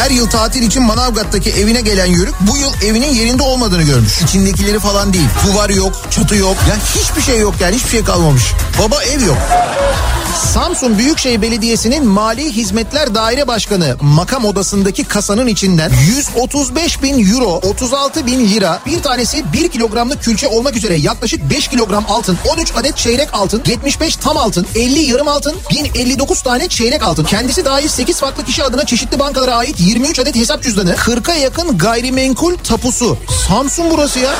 Her yıl tatil için Manavgat'taki evine gelen Yörük bu yıl evinin yerinde olmadığını görmüş. İçindekileri falan değil. Duvar yok, çatı yok. Ya hiçbir şey yok yani hiçbir şey kalmamış. Baba ev yok. Samsun Büyükşehir Belediyesi'nin Mali Hizmetler Daire Başkanı makam odasındaki kasanın içinden 135 bin euro, 36 bin lira, bir tanesi 1 kilogramlık külçe olmak üzere yaklaşık 5 kilogram altın, 13 adet çeyrek altın, 75 tam altın, 50 yarım altın, 1059 tane çeyrek altın. Kendisi dahil 8 farklı kişi adına çeşitli bankalara ait 23 adet hesap cüzdanı, 40'a yakın gayrimenkul tapusu. Samsun burası ya.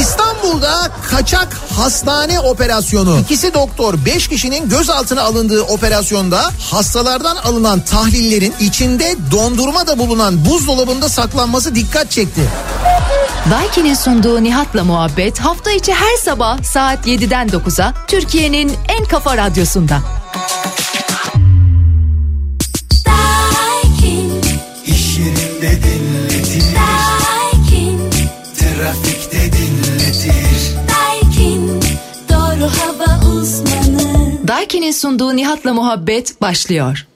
İstanbul'da kaçak hastane operasyonu. İkisi doktor, beş kişinin gözaltına alındığı operasyonda hastalardan alınan tahlillerin içinde dondurma da bulunan buzdolabında saklanması dikkat çekti. Daiki'nin sunduğu Nihat'la muhabbet hafta içi her sabah saat 7'den 9'a Türkiye'nin en kafa radyosunda. Daiki'nin sunduğu Nihat'la muhabbet başlıyor.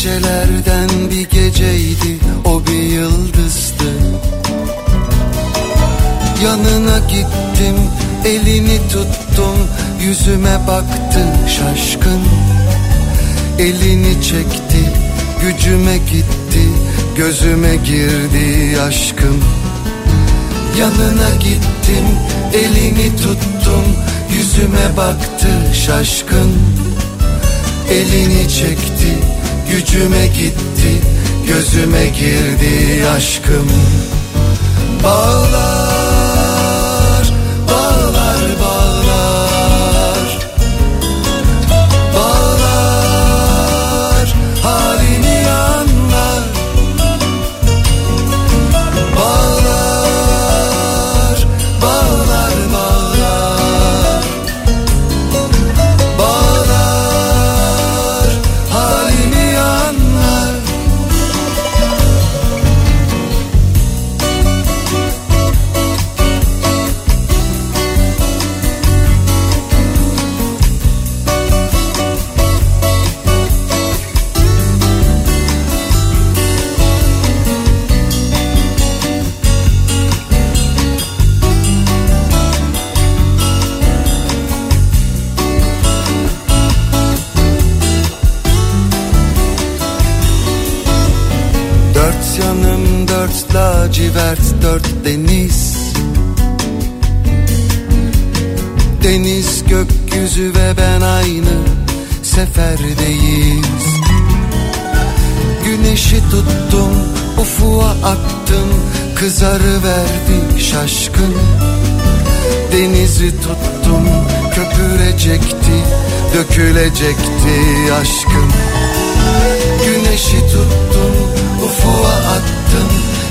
Gecelerden bir geceydi o bir yıldızdı. Yanına gittim elini tuttum yüzüme baktı şaşkın. Elini çekti gücüme gitti gözüme girdi aşkım Yanına gittim elini tuttum yüzüme baktı şaşkın. Elini çekti gücüme gitti gözüme girdi aşkım. Bağlar Dökülecekti aşkım. Güneşi tuttum ufuğa attım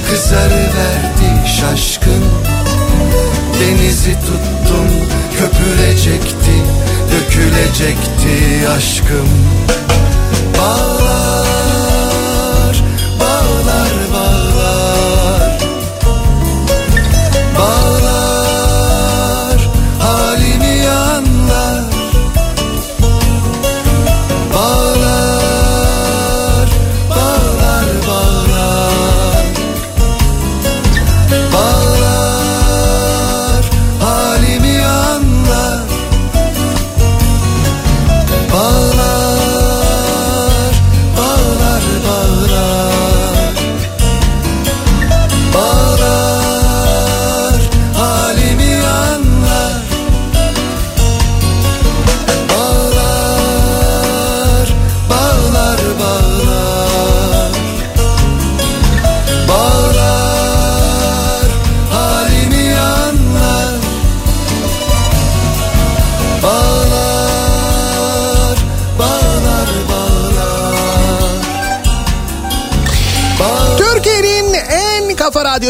Kızarı verdi şaşkın. Denizi tuttum köpürecekti Dökülecekti aşkım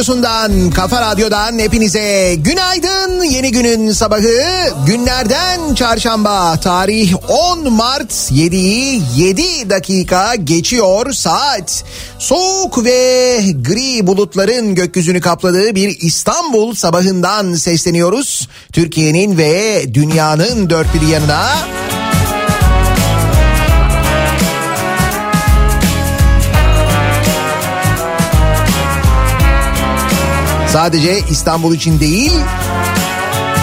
Radyosu'ndan, Kafa Radyo'dan hepinize günaydın. Yeni günün sabahı günlerden çarşamba tarih 10 Mart 7'yi 7 dakika geçiyor saat. Soğuk ve gri bulutların gökyüzünü kapladığı bir İstanbul sabahından sesleniyoruz. Türkiye'nin ve dünyanın dört bir yanına. Sadece İstanbul için değil,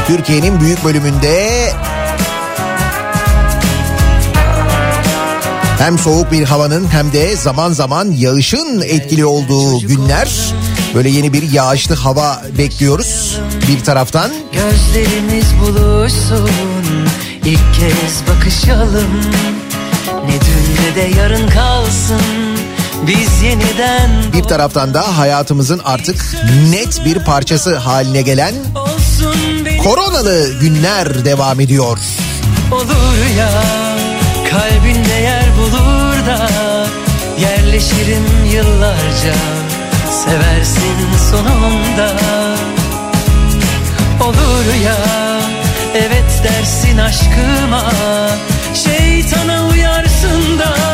Türkiye'nin büyük bölümünde hem soğuk bir havanın hem de zaman zaman yağışın etkili olduğu günler. Böyle yeni bir yağışlı hava bekliyoruz bir taraftan. Gözlerimiz buluşsun ilk kez bakışalım Ne dün ne de yarın kalsın biz yeniden Bir taraftan da hayatımızın artık net bir parçası haline gelen koronalı günler devam ediyor. olur ya Kalbinde yer bulur da yerleşirim yıllarca. Seversin sonunda. Olur ya evet dersin aşkıma. Şeytana uyarsın da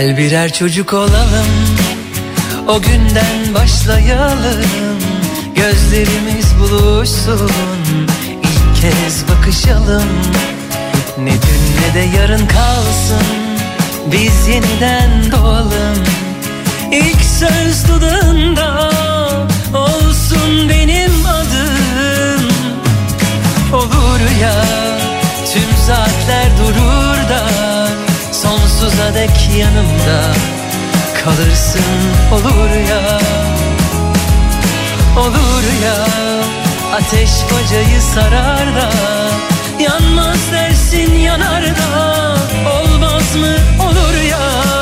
Gel birer çocuk olalım O günden başlayalım. Gözlerimiz buluşsun İlk kez bakışalım. Ne dün ne de yarın kalsın Biz yeniden doğalım. İlk söz dudağında Olsun benim adım. Olur ya Tüm saatler durur da Sonsuza dek yanımda Kalırsın olur ya. Olur ya Ateş bacayı sarar da Yanmaz dersin yanar da Olmaz mı olur ya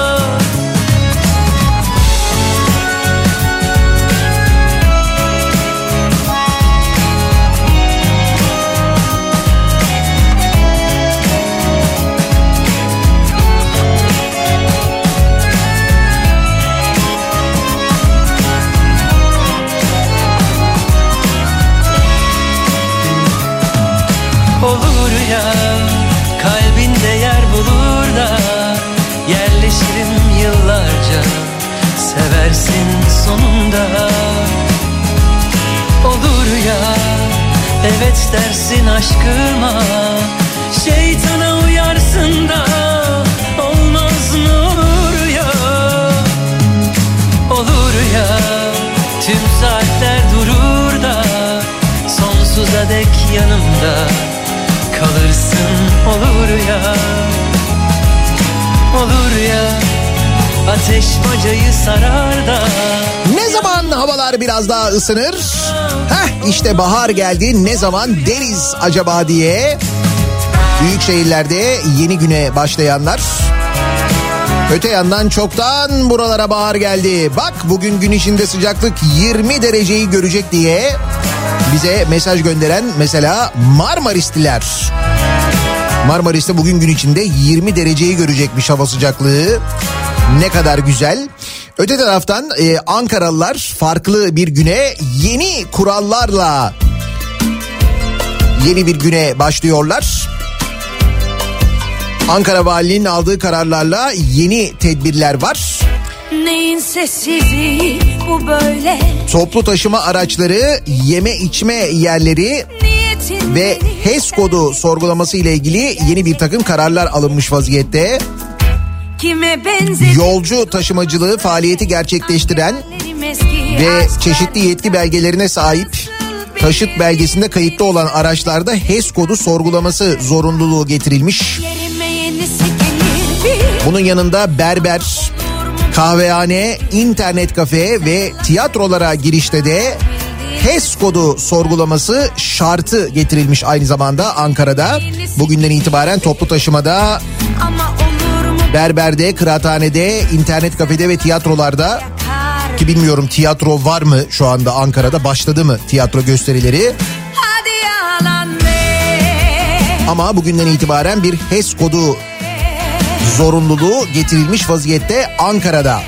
ısınır? Heh işte bahar geldi ne zaman deriz acaba diye. Büyük şehirlerde yeni güne başlayanlar. Öte yandan çoktan buralara bahar geldi. Bak bugün gün içinde sıcaklık 20 dereceyi görecek diye bize mesaj gönderen mesela Marmaristliler. Marmaris'te bugün gün içinde 20 dereceyi görecekmiş hava sıcaklığı. Ne kadar güzel. Öte taraftan e, Ankaralılar farklı bir güne yeni kurallarla yeni bir güne başlıyorlar. Ankara Valiliğinin aldığı kararlarla yeni tedbirler var. Neyin sessizliği bu böyle Toplu taşıma araçları, yeme içme yerleri Niyetin ve HES kodu sorgulaması ile ilgili yeni bir takım kararlar alınmış vaziyette. Yolcu taşımacılığı faaliyeti gerçekleştiren ve çeşitli yetki belgelerine sahip taşıt belgesinde kayıtlı olan araçlarda HES kodu sorgulaması zorunluluğu getirilmiş. Bunun yanında berber, kahvehane, internet kafe ve tiyatrolara girişte de HES kodu sorgulaması şartı getirilmiş aynı zamanda Ankara'da. Bugünden itibaren toplu taşımada, berberde, kıraathanede, internet kafede ve tiyatrolarda. Ki bilmiyorum tiyatro var mı şu anda Ankara'da? Başladı mı tiyatro gösterileri? Ama bugünden itibaren bir HES kodu zorunluluğu getirilmiş vaziyette Ankara'da.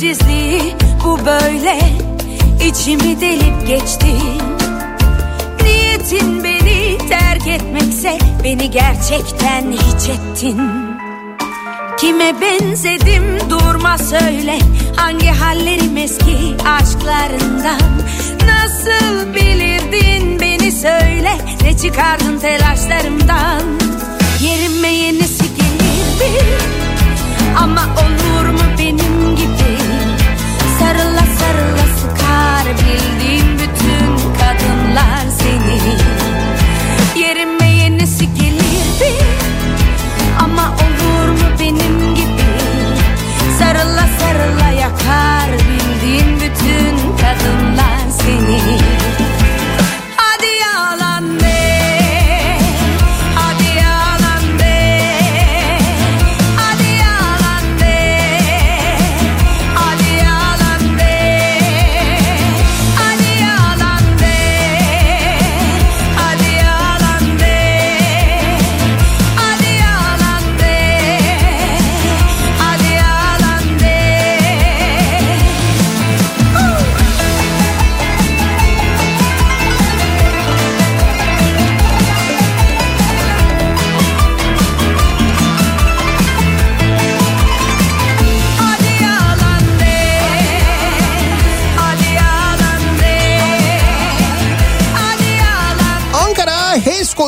Neyin sessizliği bu böyle. İçimi delip geçti. Niyetin beni terk etmekse beni gerçekten hiç ettin. Kime benzedim durma söyle. Hangi hallerim eski aşklarından? Nasıl bilirdin beni söyle. Ne çıkardın telaşlarımdan? Yerime yenisi gelirdi Ama olur bildiğim bütün kadınlar seni. Yerime yenisi gelirdi. Ama olur mu benim gibi? Sarıla sarıla yakar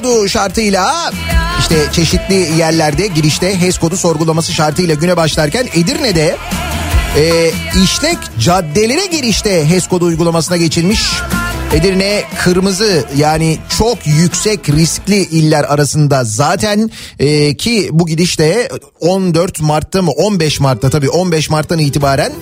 kodu şartıyla işte çeşitli yerlerde girişte HES kodu sorgulaması şartıyla güne başlarken Edirne'de e, işlek caddelere girişte HES kodu uygulamasına geçilmiş. Edirne kırmızı yani çok yüksek riskli iller arasında zaten e, ki bu gidişte 14 Mart'ta mı 15 Mart'ta tabii 15 Mart'tan itibaren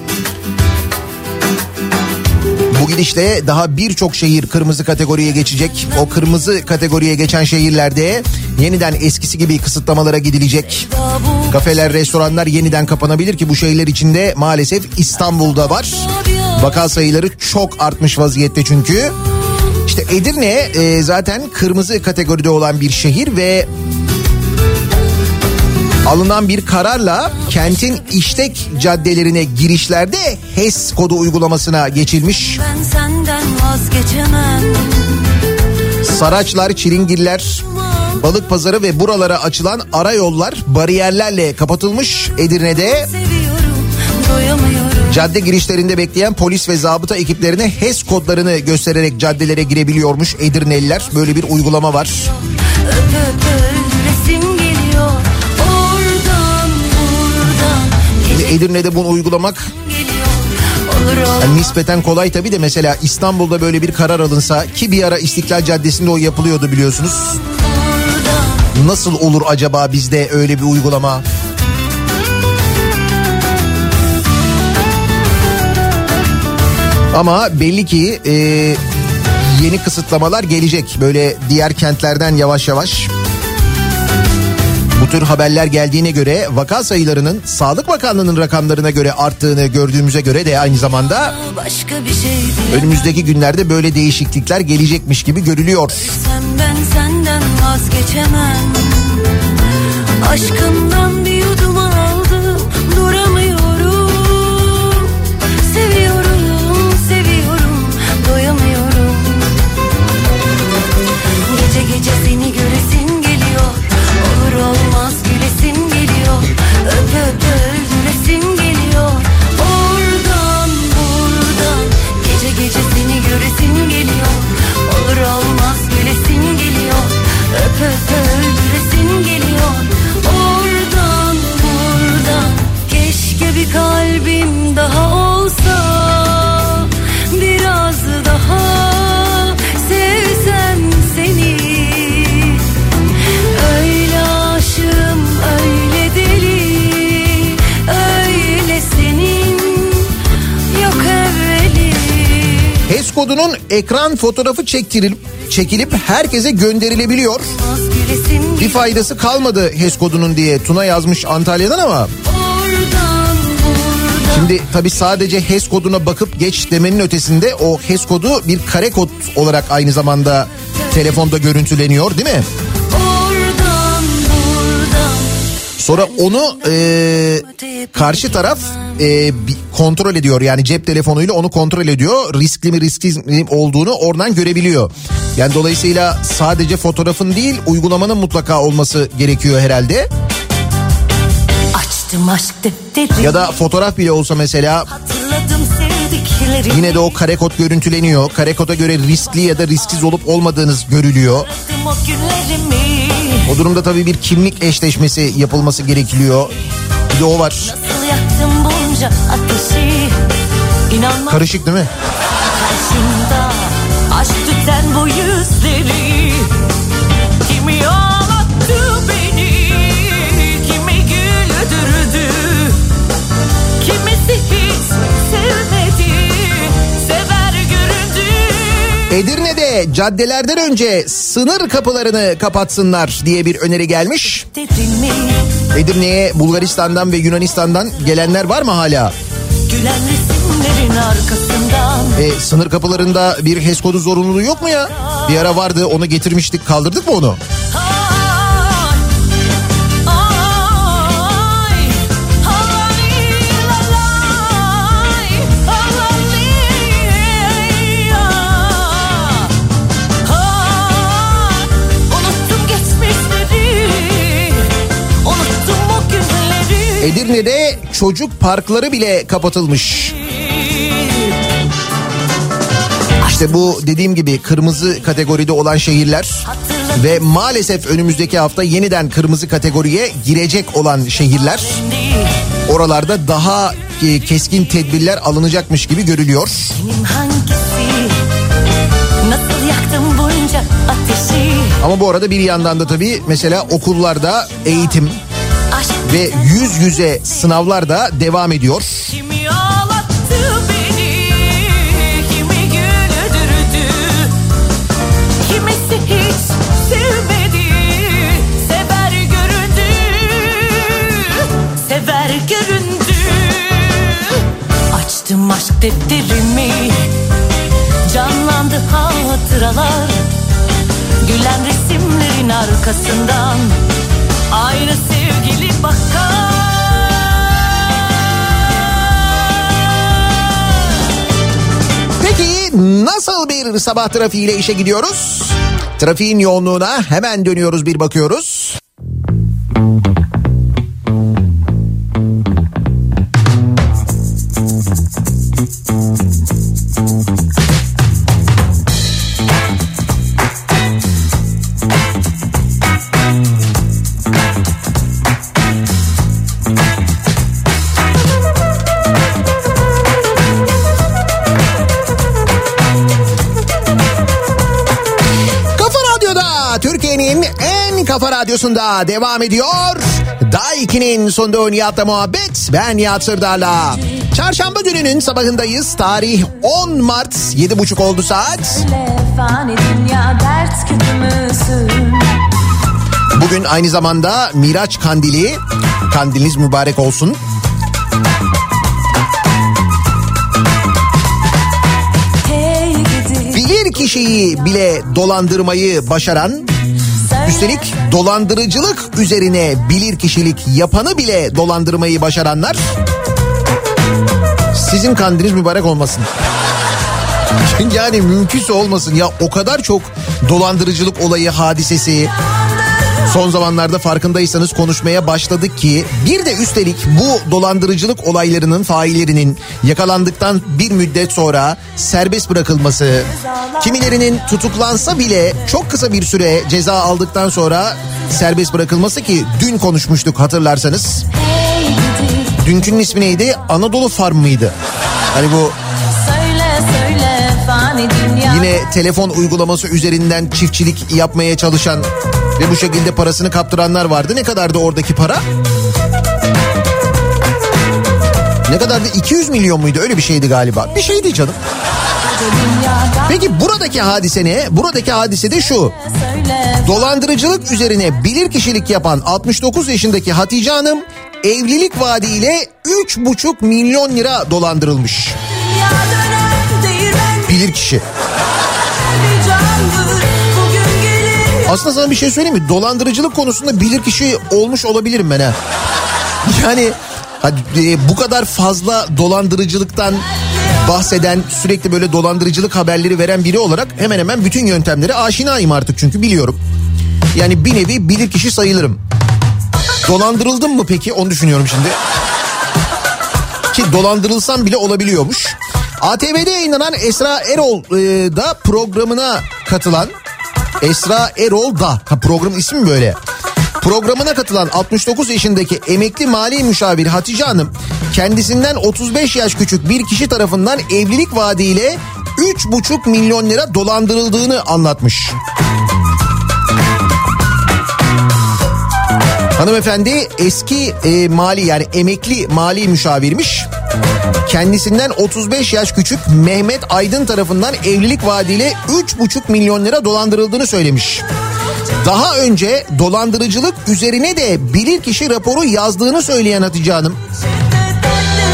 bu gidişle daha birçok şehir kırmızı kategoriye geçecek. O kırmızı kategoriye geçen şehirlerde yeniden eskisi gibi kısıtlamalara gidilecek. Kafeler, restoranlar yeniden kapanabilir ki bu şehirler içinde maalesef İstanbul'da var. Vaka sayıları çok artmış vaziyette çünkü. İşte Edirne e, zaten kırmızı kategoride olan bir şehir ve alınan bir kararla kentin işlek caddelerine girişlerde HES kodu uygulamasına geçilmiş. Saraçlar, Çilingirler, balık pazarı ve buralara açılan ara yollar bariyerlerle kapatılmış Edirne'de. Cadde girişlerinde bekleyen polis ve zabıta ekiplerine HES kodlarını göstererek caddelere girebiliyormuş Edirneliler. Böyle bir uygulama var. Öp öp öldüresim Edirne'de bunu uygulamak yani nispeten kolay tabii de mesela İstanbul'da böyle bir karar alınsa ki bir ara İstiklal Caddesi'nde o yapılıyordu biliyorsunuz. Nasıl olur acaba bizde öyle bir uygulama? Ama belli ki e, yeni kısıtlamalar gelecek. Böyle diğer kentlerden yavaş yavaş. Bu tür haberler geldiğine göre vaka sayılarının Sağlık Bakanlığı'nın rakamlarına göre arttığını gördüğümüze göre de aynı zamanda Başka bir şey önümüzdeki günlerde böyle değişiklikler gelecekmiş gibi görülüyor. Ben senden vazgeçemem Aşkımdan kodunun ekran fotoğrafı çektirilip çekilip herkese gönderilebiliyor. Bir faydası kalmadı HES kodunun diye Tuna yazmış Antalya'dan ama Şimdi tabii sadece HES koduna bakıp geç demenin ötesinde o HES kodu bir kare kod olarak aynı zamanda telefonda görüntüleniyor değil mi? Sonra onu e, karşı taraf e, kontrol ediyor yani cep telefonuyla onu kontrol ediyor. Riskli mi risksiz mi olduğunu oradan görebiliyor. Yani dolayısıyla sadece fotoğrafın değil uygulamanın mutlaka olması gerekiyor herhalde. Açtım aşk defteri Ya da fotoğraf bile olsa mesela yine de o kare kod görüntüleniyor. Kare koda göre riskli ya da risksiz olup olmadığınız görülüyor. O durumda tabii bir kimlik eşleşmesi yapılması gerekiyor. Bir de o var. Ateşi Karışık değil mi? karşımda Aşk tüten bu yüzleri Edirne'de caddelerden önce sınır kapılarını kapatsınlar diye bir öneri gelmiş. Edirne'ye Bulgaristan'dan ve Yunanistan'dan gelenler var mı hala? Gülen resimlerin arkasından E, sınır kapılarında bir HES kodu zorunluluğu yok mu ya? Bir ara vardı onu getirmiştik kaldırdık mı onu? Ay, Edirne'de çocuk parkları bile kapatılmış. İşte bu dediğim gibi kırmızı kategoride olan şehirler ve maalesef önümüzdeki hafta yeniden kırmızı kategoriye girecek olan şehirler. Oralarda daha e, keskin tedbirler alınacakmış gibi görülüyor. Ama bu arada bir yandan da tabii mesela okullarda eğitim ve yüz yüze sınavlar da devam ediyor. Aşk defterimi, canlandı hatıralar, gülen resimlerin arkasından aynı sevgili bakar. Peki nasıl bir sabah trafiğiyle işe gidiyoruz? Trafiğin yoğunluğuna hemen dönüyoruz bir bakıyoruz. Kafa radyosunda devam ediyor. Daiki'nin sonunda Nihat'la muhabbet. Ben Nihat Sırdar'la. Çarşamba gününün sabahındayız. Tarih 10 Mart 7.30 oldu saat. Bugün aynı zamanda Miraç Kandili. Kandiliniz mübarek olsun. Bilir kişiyi bile dolandırmayı başaran. Üstelik dolandırıcılık üzerine bilir kişilik yapanı bile dolandırmayı başaranlar sizin kandiliniz mübarek olmasın. Yani mümkünse olmasın ya o kadar çok dolandırıcılık olayı hadisesi son zamanlarda farkındaysanız konuşmaya başladık ki bir de üstelik bu dolandırıcılık olaylarının faillerinin yakalandıktan bir müddet sonra serbest bırakılması kimilerinin tutuklansa bile çok kısa bir süre ceza aldıktan sonra serbest bırakılması ki dün konuşmuştuk hatırlarsanız. Dünkünün ismi neydi? Anadolu Farm mıydı? Hani bu yine telefon uygulaması üzerinden çiftçilik yapmaya çalışan ve bu şekilde parasını kaptıranlar vardı. Ne kadardı oradaki para? Ne kadardı? 200 milyon muydu? Öyle bir şeydi galiba. Bir şeydi canım. Peki buradaki hadise ne? Buradaki hadise de şu. Dolandırıcılık üzerine bilir kişilik yapan 69 yaşındaki Hatice Hanım evlilik vaadiyle 3,5 milyon lira dolandırılmış. Bilir kişi. Aslında sana bir şey söyleyeyim mi? Dolandırıcılık konusunda bilir kişi olmuş olabilirim ben ha. Yani hadi, e, bu kadar fazla dolandırıcılıktan bahseden sürekli böyle dolandırıcılık haberleri veren biri olarak hemen hemen bütün yöntemlere aşinayım artık çünkü biliyorum. Yani bir nevi bilir kişi sayılırım. Dolandırıldım mı peki onu düşünüyorum şimdi. Ki dolandırılsam bile olabiliyormuş. ATV'de yayınlanan Esra Erol e, da programına katılan Esra Erol da ha, program ismi mi böyle? Programına katılan 69 yaşındaki emekli mali müşavir Hatice Hanım kendisinden 35 yaş küçük bir kişi tarafından evlilik vaadiyle 3,5 milyon lira dolandırıldığını anlatmış. Hanımefendi eski e, mali yani emekli mali müşavirmiş. Kendisinden 35 yaş küçük Mehmet Aydın tarafından evlilik vaadiyle 3,5 milyon lira dolandırıldığını söylemiş. Daha önce dolandırıcılık üzerine de bilirkişi raporu yazdığını söyleyen Hatice Hanım.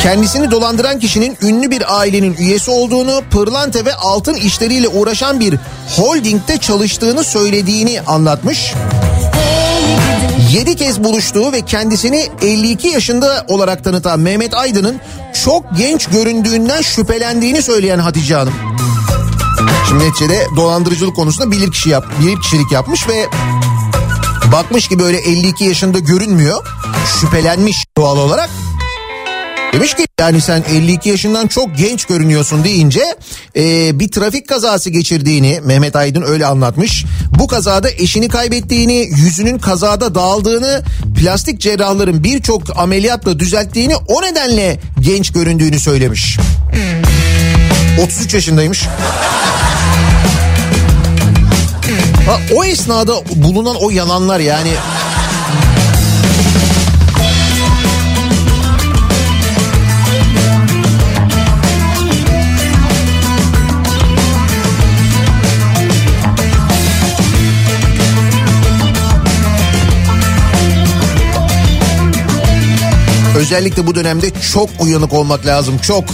Kendisini dolandıran kişinin ünlü bir ailenin üyesi olduğunu, pırlanta ve altın işleriyle uğraşan bir holdingde çalıştığını söylediğini anlatmış. 7 kez buluştuğu ve kendisini 52 yaşında olarak tanıtan Mehmet Aydın'ın çok genç göründüğünden şüphelendiğini söyleyen Hatice Hanım. Şimdi neticede dolandırıcılık konusunda bilir kişi yap, bilir kişilik yapmış ve bakmış ki böyle 52 yaşında görünmüyor. Şüphelenmiş doğal olarak. Demiş ki yani sen 52 yaşından çok genç görünüyorsun deyince e, bir trafik kazası geçirdiğini Mehmet Aydın öyle anlatmış. Bu kazada eşini kaybettiğini, yüzünün kazada dağıldığını, plastik cerrahların birçok ameliyatla düzelttiğini o nedenle genç göründüğünü söylemiş. 33 yaşındaymış. Ha, o esnada bulunan o yalanlar yani Özellikle bu dönemde çok uyanık olmak lazım çok.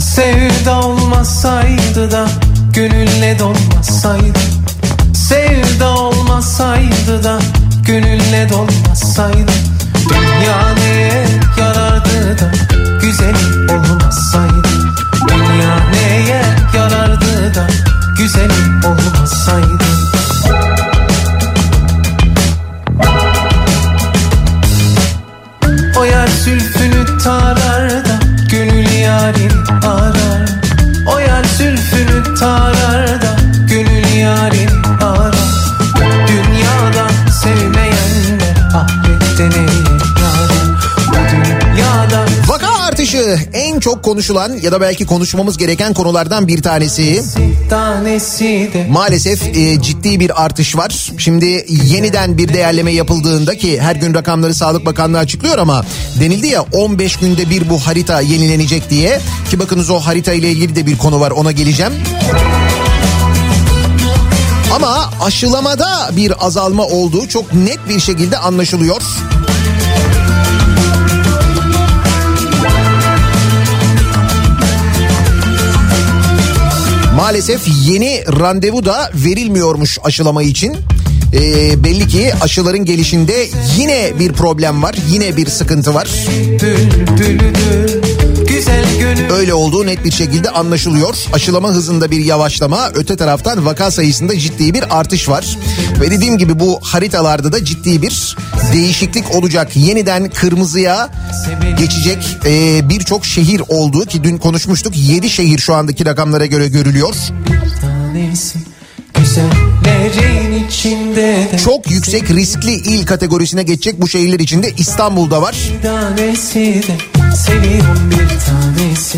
Sevda olmasaydı da gönülle dolmasaydı. Sevda olmasaydı da gönülle dolmasaydı. Dünya neye yarardı da güzelim olmasaydı. Dünya neye yarardı da güzelim olmasaydı zülfünü tarar da gönül yarini arar. O yer zülfünü tarar da gönül yarini arar. Dünyada sevmeyenler ahirette neye en çok konuşulan ya da belki konuşmamız gereken konulardan bir tanesi. Maalesef e, ciddi bir artış var. Şimdi yeniden bir değerleme yapıldığında ki her gün rakamları Sağlık Bakanlığı açıklıyor ama denildi ya 15 günde bir bu harita yenilenecek diye. Ki bakınız o harita ile ilgili de bir konu var ona geleceğim. Ama aşılamada bir azalma olduğu çok net bir şekilde anlaşılıyor. Maalesef yeni randevu da verilmiyormuş aşılama için. Ee, belli ki aşıların gelişinde yine bir problem var, yine bir sıkıntı var. bülbülüdür Güzel gönül Öyle olduğu net bir şekilde anlaşılıyor. Aşılama hızında bir yavaşlama, öte taraftan vaka sayısında ciddi bir artış var. Ve dediğim gibi bu haritalarda da ciddi bir değişiklik olacak. Yeniden kırmızıya geçecek ee, birçok şehir olduğu ki dün konuşmuştuk. 7 şehir şu andaki rakamlara göre görülüyor. Güzellerin Çok yüksek riskli il kategorisine geçecek bu şehirler içinde İstanbul'da var. bir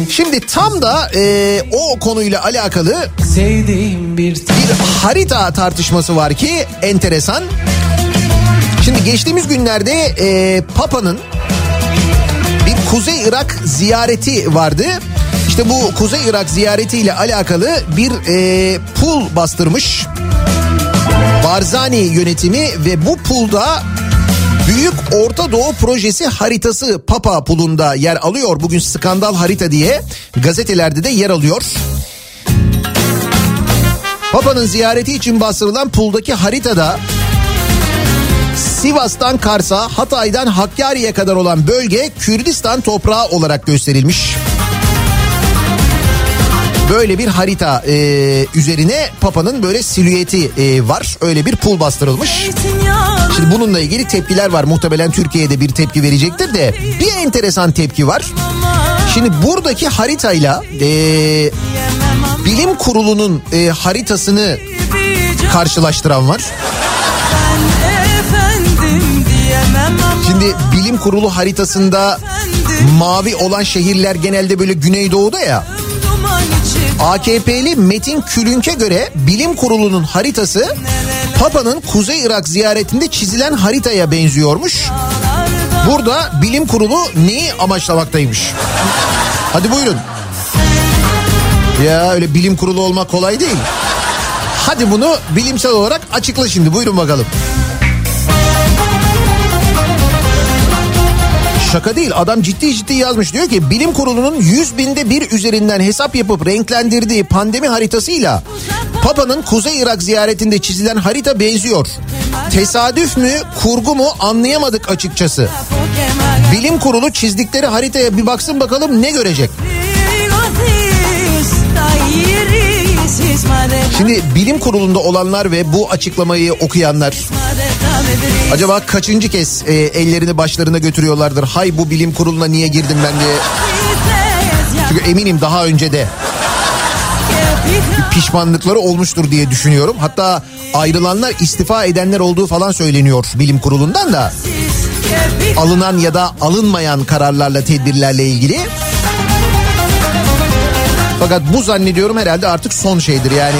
bir Şimdi tam da ee, o konuyla alakalı Sevdiğim bir bir harita tartışması var ki enteresan. Şimdi geçtiğimiz günlerde e, Papa'nın Kuzey Irak ziyareti vardı. İşte bu Kuzey Irak ziyaretiyle alakalı bir e, pul bastırmış. Barzani yönetimi ve bu pulda Büyük Orta Doğu Projesi haritası Papa pulunda yer alıyor. Bugün skandal harita diye gazetelerde de yer alıyor. Papa'nın ziyareti için bastırılan puldaki haritada Sivas'tan Kars'a, Hatay'dan Hakkari'ye kadar olan bölge Kürdistan toprağı olarak gösterilmiş. Böyle bir harita e, üzerine Papa'nın böyle silüeti e, var. Öyle bir pul bastırılmış. Şimdi bununla ilgili tepkiler var. Muhtemelen Türkiye'de bir tepki verecektir de bir enteresan tepki var. Şimdi buradaki haritayla e, bilim kurulunun e, haritasını karşılaştıran var. Şimdi bilim kurulu haritasında mavi olan şehirler genelde böyle güneydoğuda ya. AKP'li Metin Külünk'e göre bilim kurulunun haritası Papa'nın Kuzey Irak ziyaretinde çizilen haritaya benziyormuş. Burada bilim kurulu neyi amaçlamaktaymış? Hadi buyurun. Ya öyle bilim kurulu olmak kolay değil. Hadi bunu bilimsel olarak açıkla şimdi buyurun bakalım. Şaka değil adam ciddi ciddi yazmış diyor ki bilim kurulunun 100 binde bir üzerinden hesap yapıp renklendirdiği pandemi haritasıyla Papa'nın Kuzey Irak ziyaretinde çizilen harita benziyor. Tesadüf mü kurgu mu anlayamadık açıkçası. Bilim kurulu çizdikleri haritaya bir baksın bakalım ne görecek. Şimdi bilim kurulunda olanlar ve bu açıklamayı okuyanlar acaba kaçıncı kez e, ellerini başlarına götürüyorlardır? Hay bu bilim kuruluna niye girdim ben diye. Çünkü eminim daha önce de bir pişmanlıkları olmuştur diye düşünüyorum. Hatta ayrılanlar istifa edenler olduğu falan söyleniyor bilim kurulundan da. Alınan ya da alınmayan kararlarla tedbirlerle ilgili. Fakat bu zannediyorum herhalde artık son şeydir yani.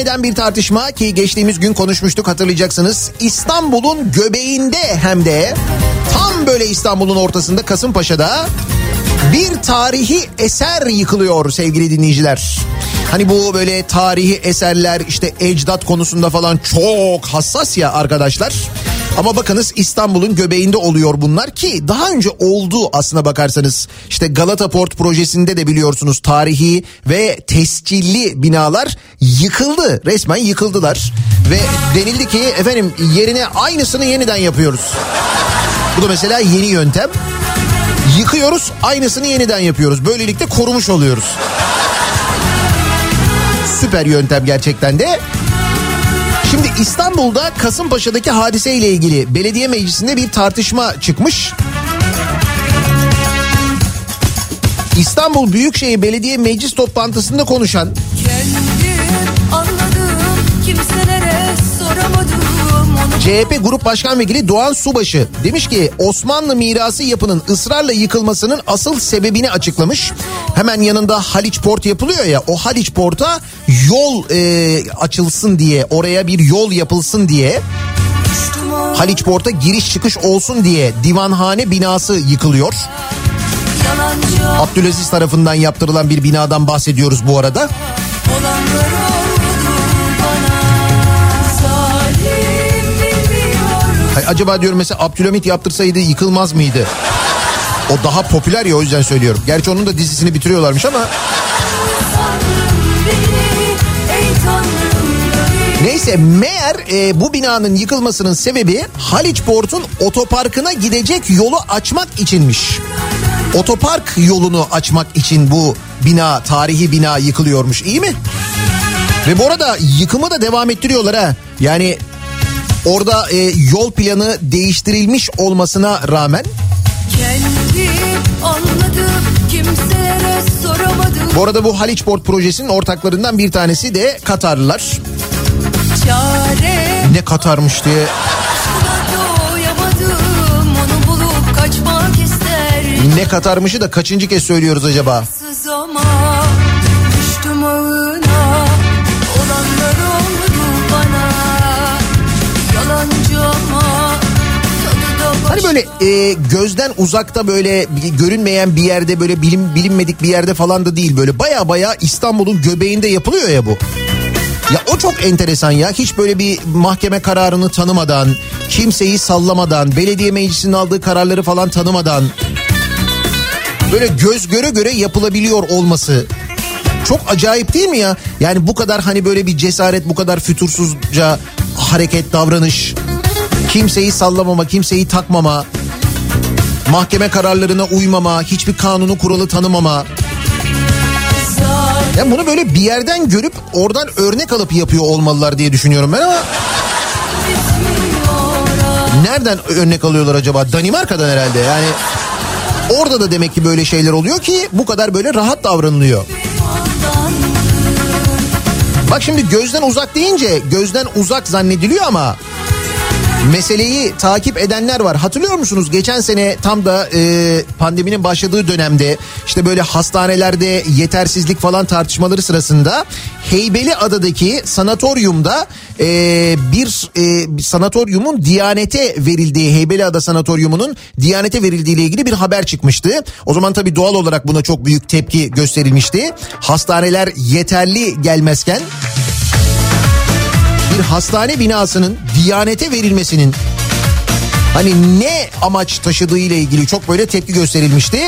Eden bir tartışma ki geçtiğimiz gün konuşmuştuk hatırlayacaksınız. İstanbul'un göbeğinde hem de tam böyle İstanbul'un ortasında Kasımpaşa'da bir tarihi eser yıkılıyor sevgili dinleyiciler. Hani bu böyle tarihi eserler işte ecdat konusunda falan çok hassas ya arkadaşlar. Ama bakınız İstanbul'un göbeğinde oluyor bunlar ki daha önce oldu aslına bakarsanız. İşte Galata Port projesinde de biliyorsunuz tarihi ve tescilli binalar yıkıldı. Resmen yıkıldılar. Ve denildi ki efendim yerine aynısını yeniden yapıyoruz. Bu da mesela yeni yöntem. Yıkıyoruz aynısını yeniden yapıyoruz. Böylelikle korumuş oluyoruz. Süper yöntem gerçekten de. Şimdi İstanbul'da Kasımpaşa'daki hadiseyle ilgili belediye meclisinde bir tartışma çıkmış. İstanbul Büyükşehir Belediye Meclis toplantısında konuşan Kendim anladım kimselere soramadım CHP Grup Başkan Vekili Doğan Subaşı demiş ki Osmanlı mirası yapının ısrarla yıkılmasının asıl sebebini açıklamış. Hemen yanında Haliç Port yapılıyor ya o Haliç Port'a yol e, açılsın diye oraya bir yol yapılsın diye Haliç Port'a giriş çıkış olsun diye divanhane binası yıkılıyor. Abdülaziz tarafından yaptırılan bir binadan bahsediyoruz bu arada. olanlar Hay acaba diyorum mesela Abdülhamit yaptırsaydı yıkılmaz mıydı? O daha popüler ya o yüzden söylüyorum. Gerçi onun da dizisini bitiriyorlarmış ama Neyse meğer e, bu binanın yıkılmasının sebebi Haliç Port'un otoparkına gidecek yolu açmak içinmiş. Otopark yolunu açmak için bu bina, tarihi bina yıkılıyormuş. İyi mi? Ve bu arada yıkımı da devam ettiriyorlar ha. Yani orada e, yol planı değiştirilmiş olmasına rağmen anladım bu arada bu Haliçport projesinin ortaklarından bir tanesi de Katarlılar. Çare Ne Katarmış diye ne Katarmışı da kaçıncı kez söylüyoruz acaba? Sız Hani böyle e, gözden uzakta böyle görünmeyen bir yerde böyle bilim bilinmedik bir yerde falan da değil böyle baya baya İstanbul'un göbeğinde yapılıyor ya bu. Ya o çok enteresan ya hiç böyle bir mahkeme kararını tanımadan kimseyi sallamadan belediye meclisinin aldığı kararları falan tanımadan böyle göz göre göre yapılabiliyor olması çok acayip değil mi ya? Yani bu kadar hani böyle bir cesaret bu kadar fütursuzca hareket davranış kimseyi sallamama kimseyi takmama mahkeme kararlarına uymama hiçbir kanunu kuralı tanımama. Ya bunu böyle bir yerden görüp oradan örnek alıp yapıyor olmalılar diye düşünüyorum ben ama. Nereden örnek alıyorlar acaba? Danimarka'dan herhalde. Yani orada da demek ki böyle şeyler oluyor ki bu kadar böyle rahat davranılıyor. Bak şimdi gözden uzak deyince gözden uzak zannediliyor ama meseleyi takip edenler var. Hatırlıyor musunuz? Geçen sene tam da e, pandeminin başladığı dönemde işte böyle hastanelerde yetersizlik falan tartışmaları sırasında Heybeliada'daki sanatoryumda e, bir e, sanatoryumun Diyanete verildiği Heybeliada sanatoryumunun Diyanete verildiği ile ilgili bir haber çıkmıştı. O zaman tabii doğal olarak buna çok büyük tepki gösterilmişti. Hastaneler yeterli gelmezken bir hastane binasının Diyanete verilmesinin hani ne amaç taşıdığı ile ilgili çok böyle tepki gösterilmişti.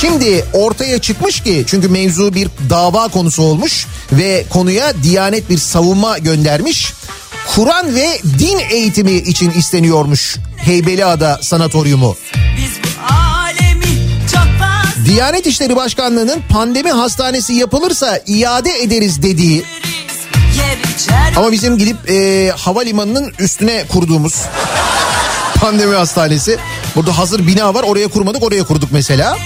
Şimdi ortaya çıkmış ki çünkü mevzu bir dava konusu olmuş ve konuya Diyanet bir savunma göndermiş. Kur'an ve din eğitimi için isteniyormuş Heybeliada Sanatoryumu. Diyanet İşleri Başkanlığı'nın pandemi hastanesi yapılırsa iade ederiz dediği Ama bizim gidip e, havalimanının üstüne kurduğumuz pandemi hastanesi. Burada hazır bina var oraya kurmadık oraya kurduk mesela.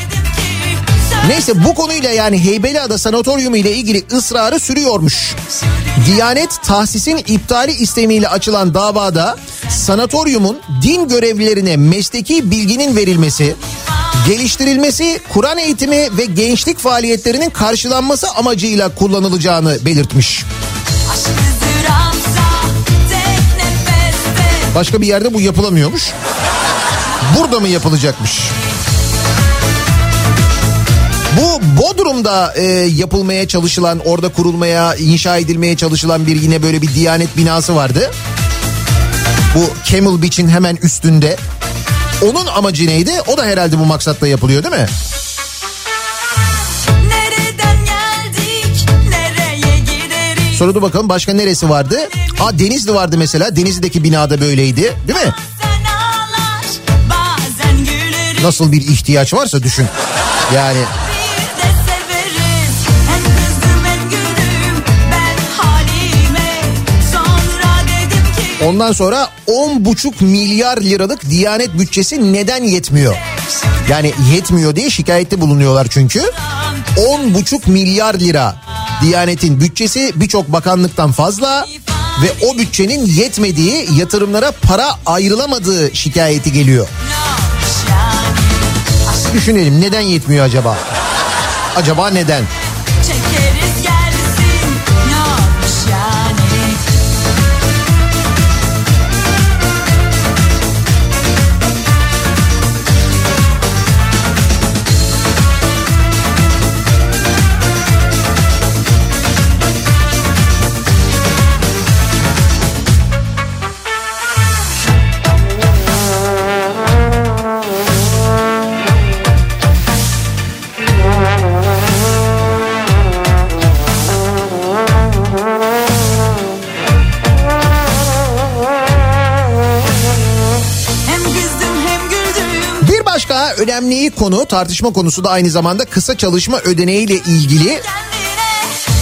Neyse bu konuyla yani Heybeliada Sanatoryumu ile ilgili ısrarı sürüyormuş. Diyanet tahsisin iptali istemiyle açılan davada sanatoryumun din görevlilerine mesleki bilginin verilmesi, geliştirilmesi, Kur'an eğitimi ve gençlik faaliyetlerinin karşılanması amacıyla kullanılacağını belirtmiş. Başka bir yerde bu yapılamıyormuş. Burada mı yapılacakmış? Bu Bodrum'da e, yapılmaya çalışılan, orada kurulmaya, inşa edilmeye çalışılan bir yine böyle bir diyanet binası vardı. Bu Camel Beach'in hemen üstünde. Onun amacı neydi? O da herhalde bu maksatla yapılıyor değil mi? Sonra da bakalım başka neresi vardı? Aa Denizli vardı mesela. Denizli'deki binada böyleydi değil mi? Nasıl bir ihtiyaç varsa düşün. Yani Ondan sonra 10,5 milyar liralık Diyanet bütçesi neden yetmiyor? Yani yetmiyor diye şikayette bulunuyorlar çünkü. 10,5 milyar lira Diyanet'in bütçesi birçok bakanlıktan fazla ve o bütçenin yetmediği yatırımlara para ayrılamadığı şikayeti geliyor. Düşünelim neden yetmiyor acaba? Acaba neden? Çekeriz önemli konu tartışma konusu da aynı zamanda kısa çalışma ödeneğiyle ilgili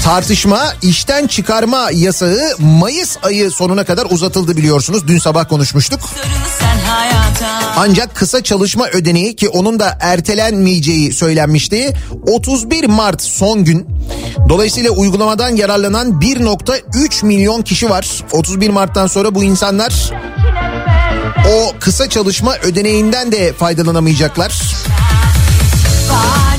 tartışma işten çıkarma yasağı Mayıs ayı sonuna kadar uzatıldı biliyorsunuz. Dün sabah konuşmuştuk. Ancak kısa çalışma ödeneği ki onun da ertelenmeyeceği söylenmişti. 31 Mart son gün. Dolayısıyla uygulamadan yararlanan 1.3 milyon kişi var. 31 Mart'tan sonra bu insanlar o kısa çalışma ödeneğinden de faydalanamayacaklar. Fani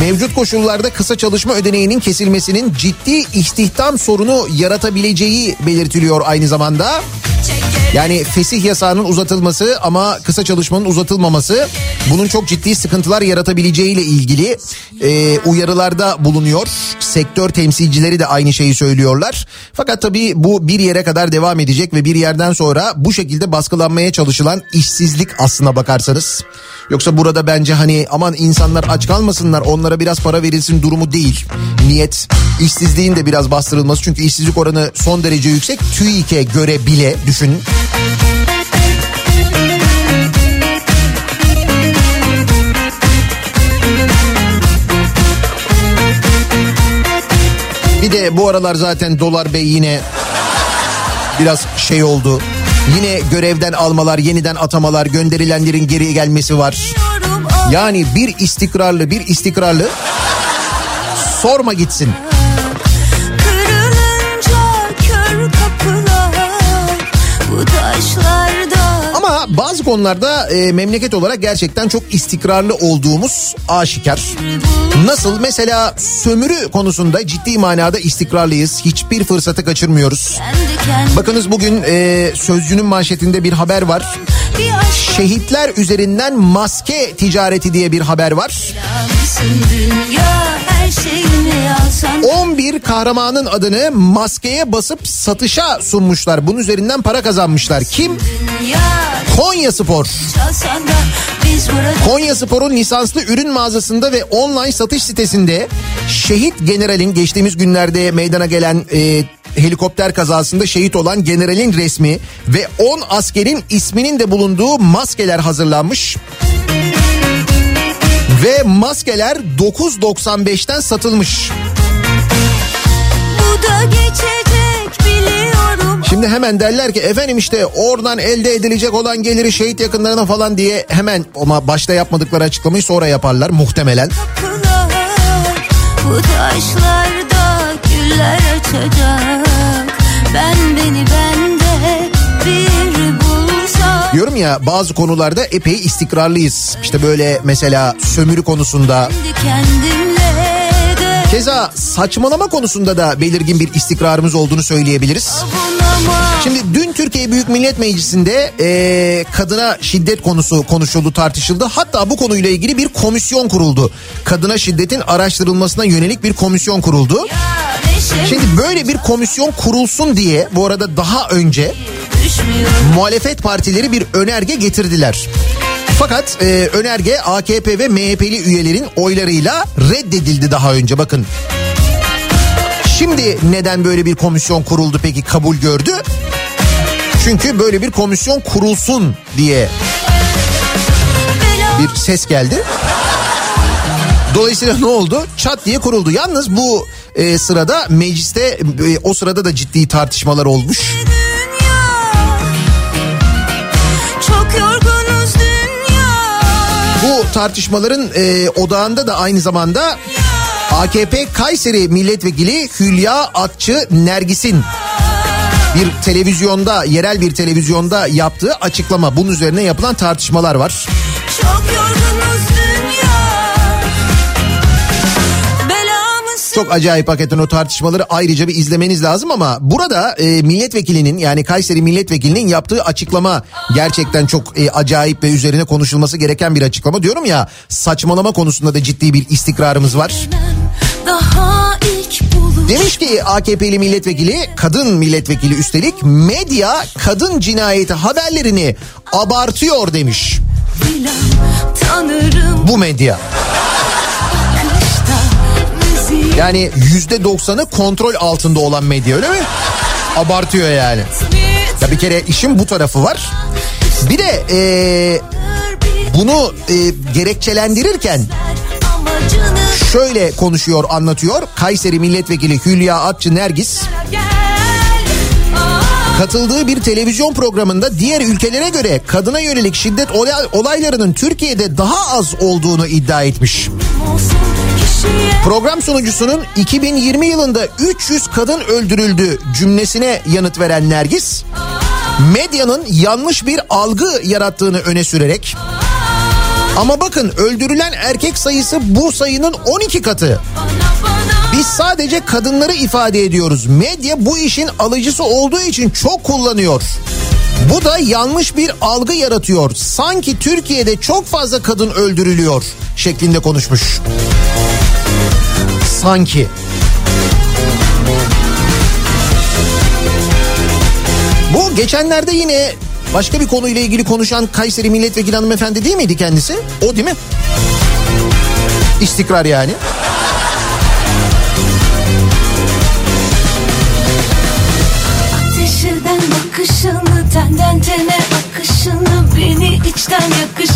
Mevcut koşullarda kısa çalışma ödeneğinin kesilmesinin ciddi istihdam sorunu yaratabileceği belirtiliyor aynı zamanda. Yani fesih yasağının uzatılması ama kısa çalışmanın uzatılmaması bunun çok ciddi sıkıntılar yaratabileceğiyle ilgili e, uyarılarda bulunuyor. Sektör temsilcileri de aynı şeyi söylüyorlar. Fakat tabii bu bir yere kadar devam edecek ve bir yerden sonra bu şekilde baskılanmaya çalışılan işsizlik aslına bakarsanız. Yoksa burada bence hani aman insanlar aç kalmasınlar onlara biraz para verilsin durumu değil. Niyet işsizliğin de biraz bastırılması çünkü işsizlik oranı son derece yüksek. TÜİK'e göre bile düşünün. Bir de bu aralar zaten dolar bey yine biraz şey oldu. Yine görevden almalar, yeniden atamalar, gönderilenlerin geri gelmesi var. Yani bir istikrarlı, bir istikrarlı sorma gitsin. Ama bazı konularda e, memleket olarak gerçekten çok istikrarlı olduğumuz aşikar. Nasıl? Mesela sömürü konusunda ciddi manada istikrarlıyız. Hiçbir fırsatı kaçırmıyoruz. Bakınız bugün e, Sözcü'nün manşetinde bir haber var. Şehitler üzerinden maske ticareti diye bir haber var. Mısın dünya Her şeyini alsan 11 kahramanın adını maskeye basıp satışa sunmuşlar. Bunun üzerinden para kazanmışlar. Kim? Konya Spor. Konya Spor'un lisanslı ürün mağazasında ve online satış sitesinde şehit generalin geçtiğimiz günlerde meydana gelen e, helikopter kazasında şehit olan generalin resmi ve 10 askerin isminin de bulunduğu maskeler hazırlanmış. Ve maskeler 9.95'ten satılmış. Bu da geçecek biliyorum Şimdi hemen derler ki efendim işte oradan elde edilecek olan geliri şehit yakınlarına falan diye hemen ama başta yapmadıkları açıklamayı sonra yaparlar muhtemelen. kapılar Bu taşlarda güller açacak Ben beni bulsam Diyorum ya bazı konularda epey istikrarlıyız. İşte böyle mesela sömürü konusunda. Keza saçmalama konusunda da belirgin bir istikrarımız olduğunu söyleyebiliriz. Şimdi dün Türkiye Büyük Millet Meclisi'nde eee, kadına şiddet konusu konuşuldu tartışıldı. Hatta bu konuyla ilgili bir komisyon kuruldu. Kadına şiddetin araştırılmasına yönelik bir komisyon kuruldu. Şimdi böyle bir komisyon kurulsun diye bu arada daha önce muhalefet partileri bir önerge getirdiler. Fakat e, önerge AKP ve MHP'li üyelerin oylarıyla reddedildi daha önce bakın. Şimdi neden böyle bir komisyon kuruldu peki kabul gördü? Çünkü böyle bir komisyon kurulsun diye bir ses geldi. Dolayısıyla ne oldu? Çat diye kuruldu. Yalnız bu e, sırada mecliste e, o sırada da ciddi tartışmalar olmuş. Bu tartışmaların e, odağında da aynı zamanda AKP Kayseri Milletvekili Hülya Akçı Nergis'in bir televizyonda, yerel bir televizyonda yaptığı açıklama. Bunun üzerine yapılan tartışmalar var. Çok yorgunuz Çok acayip hakikaten o tartışmaları ayrıca bir izlemeniz lazım ama burada e, milletvekilinin yani Kayseri milletvekilinin yaptığı açıklama gerçekten çok e, acayip ve üzerine konuşulması gereken bir açıklama. Diyorum ya saçmalama konusunda da ciddi bir istikrarımız var. Demiş ki AKP'li milletvekili, kadın milletvekili üstelik medya kadın cinayeti haberlerini abartıyor demiş. Bu medya. Yani yüzde doksanı kontrol altında olan medya öyle mi? Abartıyor yani. Ya bir kere işin bu tarafı var. Bir de e, bunu e, gerekçelendirirken şöyle konuşuyor anlatıyor. Kayseri Milletvekili Hülya Atçı Nergis katıldığı bir televizyon programında diğer ülkelere göre kadına yönelik şiddet olay- olaylarının Türkiye'de daha az olduğunu iddia etmiş. Program sunucusunun 2020 yılında 300 kadın öldürüldü cümlesine yanıt veren Nergis, medyanın yanlış bir algı yarattığını öne sürerek ama bakın öldürülen erkek sayısı bu sayının 12 katı. Biz sadece kadınları ifade ediyoruz. Medya bu işin alıcısı olduğu için çok kullanıyor. Bu da yanlış bir algı yaratıyor. Sanki Türkiye'de çok fazla kadın öldürülüyor şeklinde konuşmuş. Sanki. Bu geçenlerde yine başka bir konuyla ilgili konuşan Kayseri Milletvekili hanımefendi değil miydi kendisi? O değil mi? İstikrar yani. Ateş eden bakışını tenden tene akışını beni içten aşktan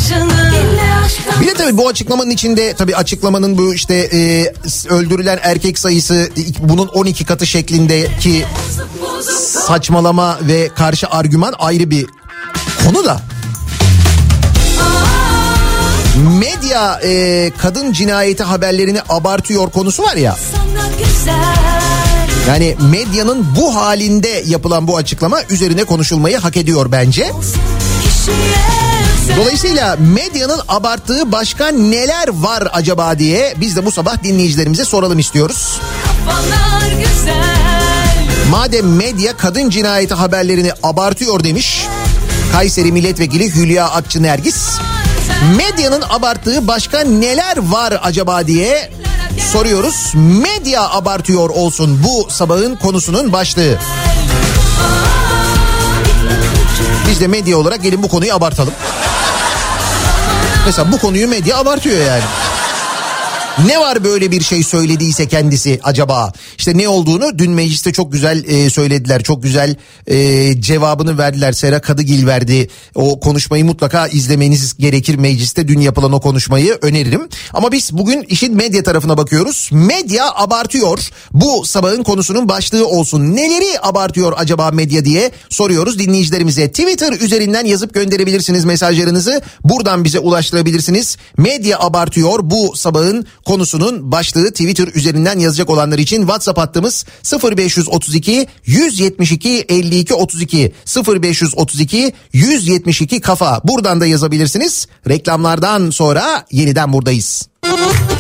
Bir de tabii bu açıklamanın içinde tabii açıklamanın bu işte e, öldürülen erkek sayısı bunun 12 katı şeklindeki saçmalama ve karşı argüman ayrı bir konu da. Medya e, kadın cinayeti haberlerini abartıyor konusu var ya. Yani medyanın bu halinde yapılan bu açıklama üzerine konuşulmayı hak ediyor bence. kişiye Dolayısıyla medyanın abarttığı başka neler var acaba diye biz de bu sabah dinleyicilerimize soralım istiyoruz. Madem medya kadın cinayeti haberlerini abartıyor demiş Kayseri Milletvekili Hülya Akçı Nergis. Medyanın abarttığı başka neler var acaba diye soruyoruz. Medya abartıyor olsun bu sabahın konusunun başlığı. Biz de medya olarak gelin bu konuyu abartalım. Mesela bu konuyu medya abartıyor yani. Ne var böyle bir şey söylediyse kendisi acaba? İşte ne olduğunu dün mecliste çok güzel e, söylediler. Çok güzel e, cevabını verdiler. Sera Kadıgil verdi. O konuşmayı mutlaka izlemeniz gerekir mecliste. Dün yapılan o konuşmayı öneririm. Ama biz bugün işin medya tarafına bakıyoruz. Medya abartıyor. Bu sabahın konusunun başlığı olsun. Neleri abartıyor acaba medya diye soruyoruz dinleyicilerimize. Twitter üzerinden yazıp gönderebilirsiniz mesajlarınızı. Buradan bize ulaştırabilirsiniz. Medya abartıyor bu sabahın konusunun başlığı Twitter üzerinden yazacak olanlar için WhatsApp hattımız 0532 172 52 32 0532 172 kafa. Buradan da yazabilirsiniz. Reklamlardan sonra yeniden buradayız. Kafa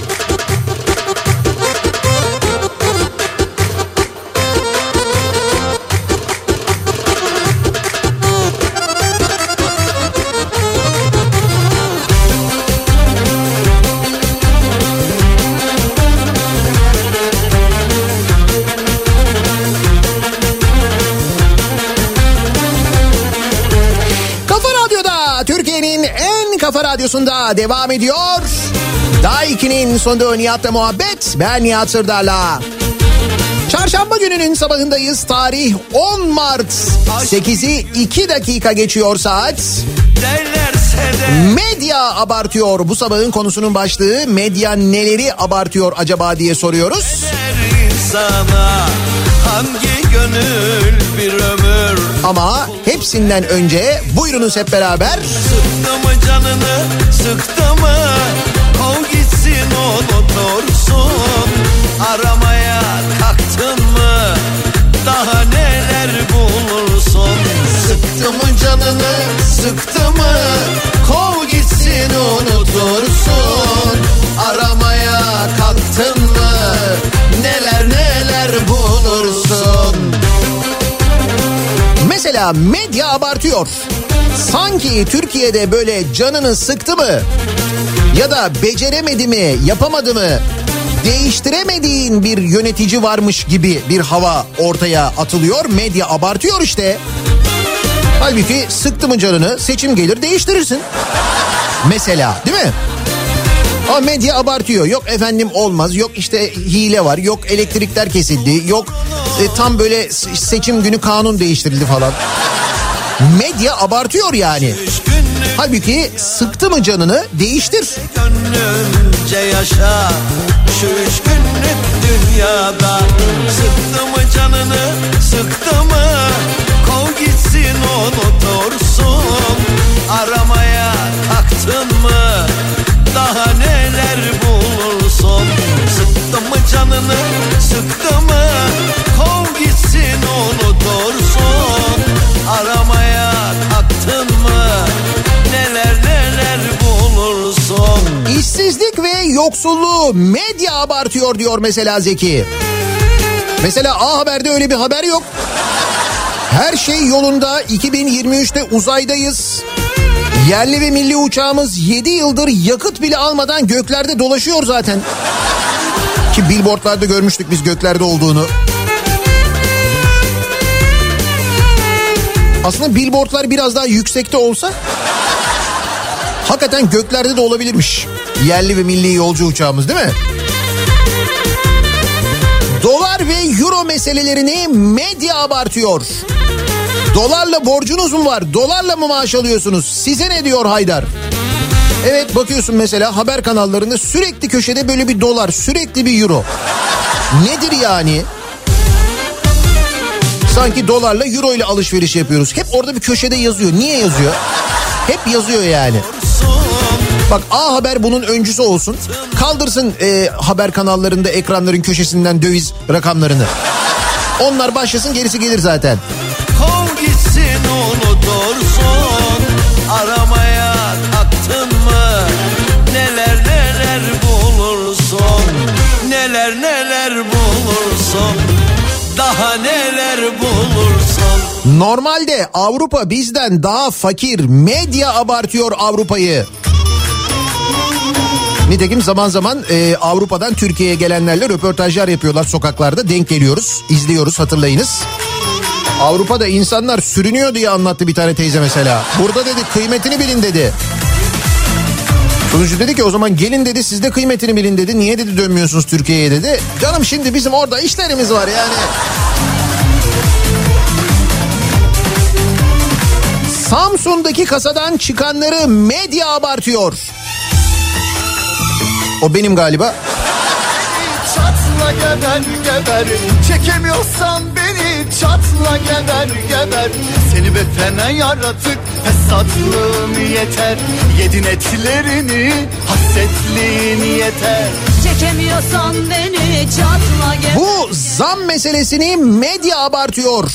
kafa radyosunda devam ediyor. Daiki'nin sonunda Nihat'la muhabbet. Ben Nihat Sırdar'la. Çarşamba gününün sabahındayız. Tarih 10 Mart. 8'i 2 dakika geçiyor saat. Medya abartıyor. Bu sabahın konusunun başlığı medya neleri abartıyor acaba diye soruyoruz. insana hangi gönül bir ömür? Ama hepsinden önce buyurunuz hep beraber. Sıktı mı canını sıktı mı? Kov gitsin unutursun Aramaya kalktın mı Mesela medya abartıyor. Sanki Türkiye'de böyle canını sıktı mı? Ya da beceremedi mi, yapamadı mı? Değiştiremediğin bir yönetici varmış gibi bir hava ortaya atılıyor. Medya abartıyor işte. Halbuki sıktı mı canını seçim gelir değiştirirsin. Mesela değil mi? Ama medya abartıyor. Yok efendim olmaz. Yok işte hile var. Yok elektrikler kesildi. Yok e, tam böyle se- seçim günü kanun değiştirildi falan. Medya abartıyor yani. Halbuki sıktı mı canını değiştir. Gönlümce yaşa şu üç günlük dünyada Sıktı mı canını sıktı mı Kov gitsin unutursun Aramaya kalktın mı Daha neler canını sıktı mı Kov gitsin unutursun Aramaya kalktın mı Neler neler bulursun İşsizlik ve yoksulluğu medya abartıyor diyor mesela Zeki. Mesela A Haber'de öyle bir haber yok. Her şey yolunda 2023'te uzaydayız. Yerli ve milli uçağımız 7 yıldır yakıt bile almadan göklerde dolaşıyor zaten. Ki billboardlarda görmüştük biz göklerde olduğunu. Aslında billboardlar biraz daha yüksekte olsa hakikaten göklerde de olabilirmiş. Yerli ve milli yolcu uçağımız değil mi? Dolar ve euro meselelerini medya abartıyor. Dolarla borcunuz mu var? Dolarla mı maaş alıyorsunuz? Size ne diyor Haydar? Evet bakıyorsun mesela haber kanallarında sürekli köşede böyle bir dolar, sürekli bir euro. Nedir yani? Sanki dolarla euro ile alışveriş yapıyoruz. Hep orada bir köşede yazıyor. Niye yazıyor? Hep yazıyor yani. Bak A Haber bunun öncüsü olsun. Kaldırsın e, haber kanallarında ekranların köşesinden döviz rakamlarını. Onlar başlasın gerisi gelir zaten. Kov gitsin unutursun Normalde Avrupa bizden daha fakir. Medya abartıyor Avrupa'yı. Nitekim zaman zaman e, Avrupa'dan Türkiye'ye gelenlerle röportajlar yapıyorlar sokaklarda. Denk geliyoruz, izliyoruz hatırlayınız. Avrupa'da insanlar sürünüyor diye anlattı bir tane teyze mesela. Burada dedi kıymetini bilin dedi. Sonucu dedi ki o zaman gelin dedi siz de kıymetini bilin dedi. Niye dedi dönmüyorsunuz Türkiye'ye dedi. Canım şimdi bizim orada işlerimiz var yani. Samsun'daki kasadan çıkanları medya abartıyor. O benim galiba. Çatla geber geber Çekemiyorsan beni çatla geber geber Seni be fena yaratık Fesatlığın yeter Yedin etlerini Hasretliğin yeter Çekemiyorsan beni çatla gel Bu zam meselesini medya abartıyor.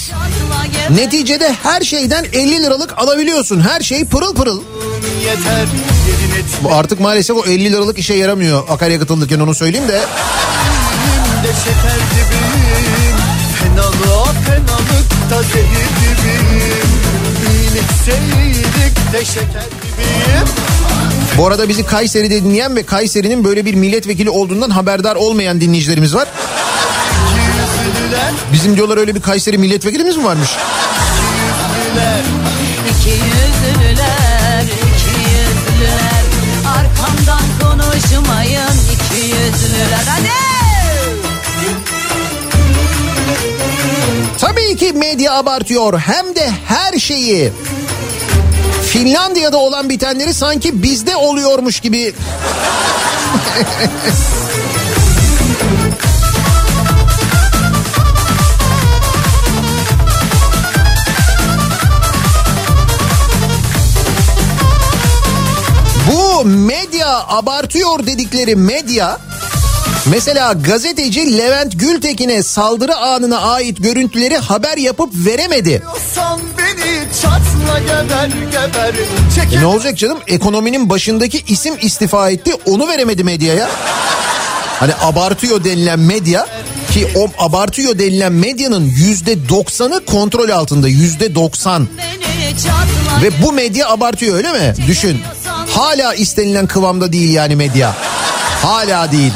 Neticede her şeyden 50 liralık alabiliyorsun. Her şey pırıl pırıl. Yeter Bu artık maalesef o 50 liralık işe yaramıyor akaryakıt alırken onu söyleyeyim de. de şeker gibiyim Fenalığa fenalıkta zehir gibiyim iyilik de şeker gibiyim Bu arada bizi Kayseri'de dinleyen ve Kayseri'nin böyle bir milletvekili olduğundan haberdar olmayan dinleyicilerimiz var. Bizim diyorlar öyle bir Kayseri milletvekilimiz mi varmış? İki yüzlüler, iki yüzlüler Arkamdan konuşmayın iki yüzlüler Hadi! Tabii ki medya abartıyor hem de her şeyi. Finlandiya'da olan bitenleri sanki bizde oluyormuş gibi. Bu medya abartıyor dedikleri medya Mesela gazeteci Levent Gültekin'e saldırı anına ait görüntüleri haber yapıp veremedi. Geber geber E ne olacak canım? Ekonominin başındaki isim istifa etti. Onu veremedi medyaya. Hani abartıyor denilen medya ki o abartıyor denilen medyanın yüzde doksanı kontrol altında yüzde doksan. Ve bu medya abartıyor öyle mi? Düşün. Hala istenilen kıvamda değil yani medya. Hala değil.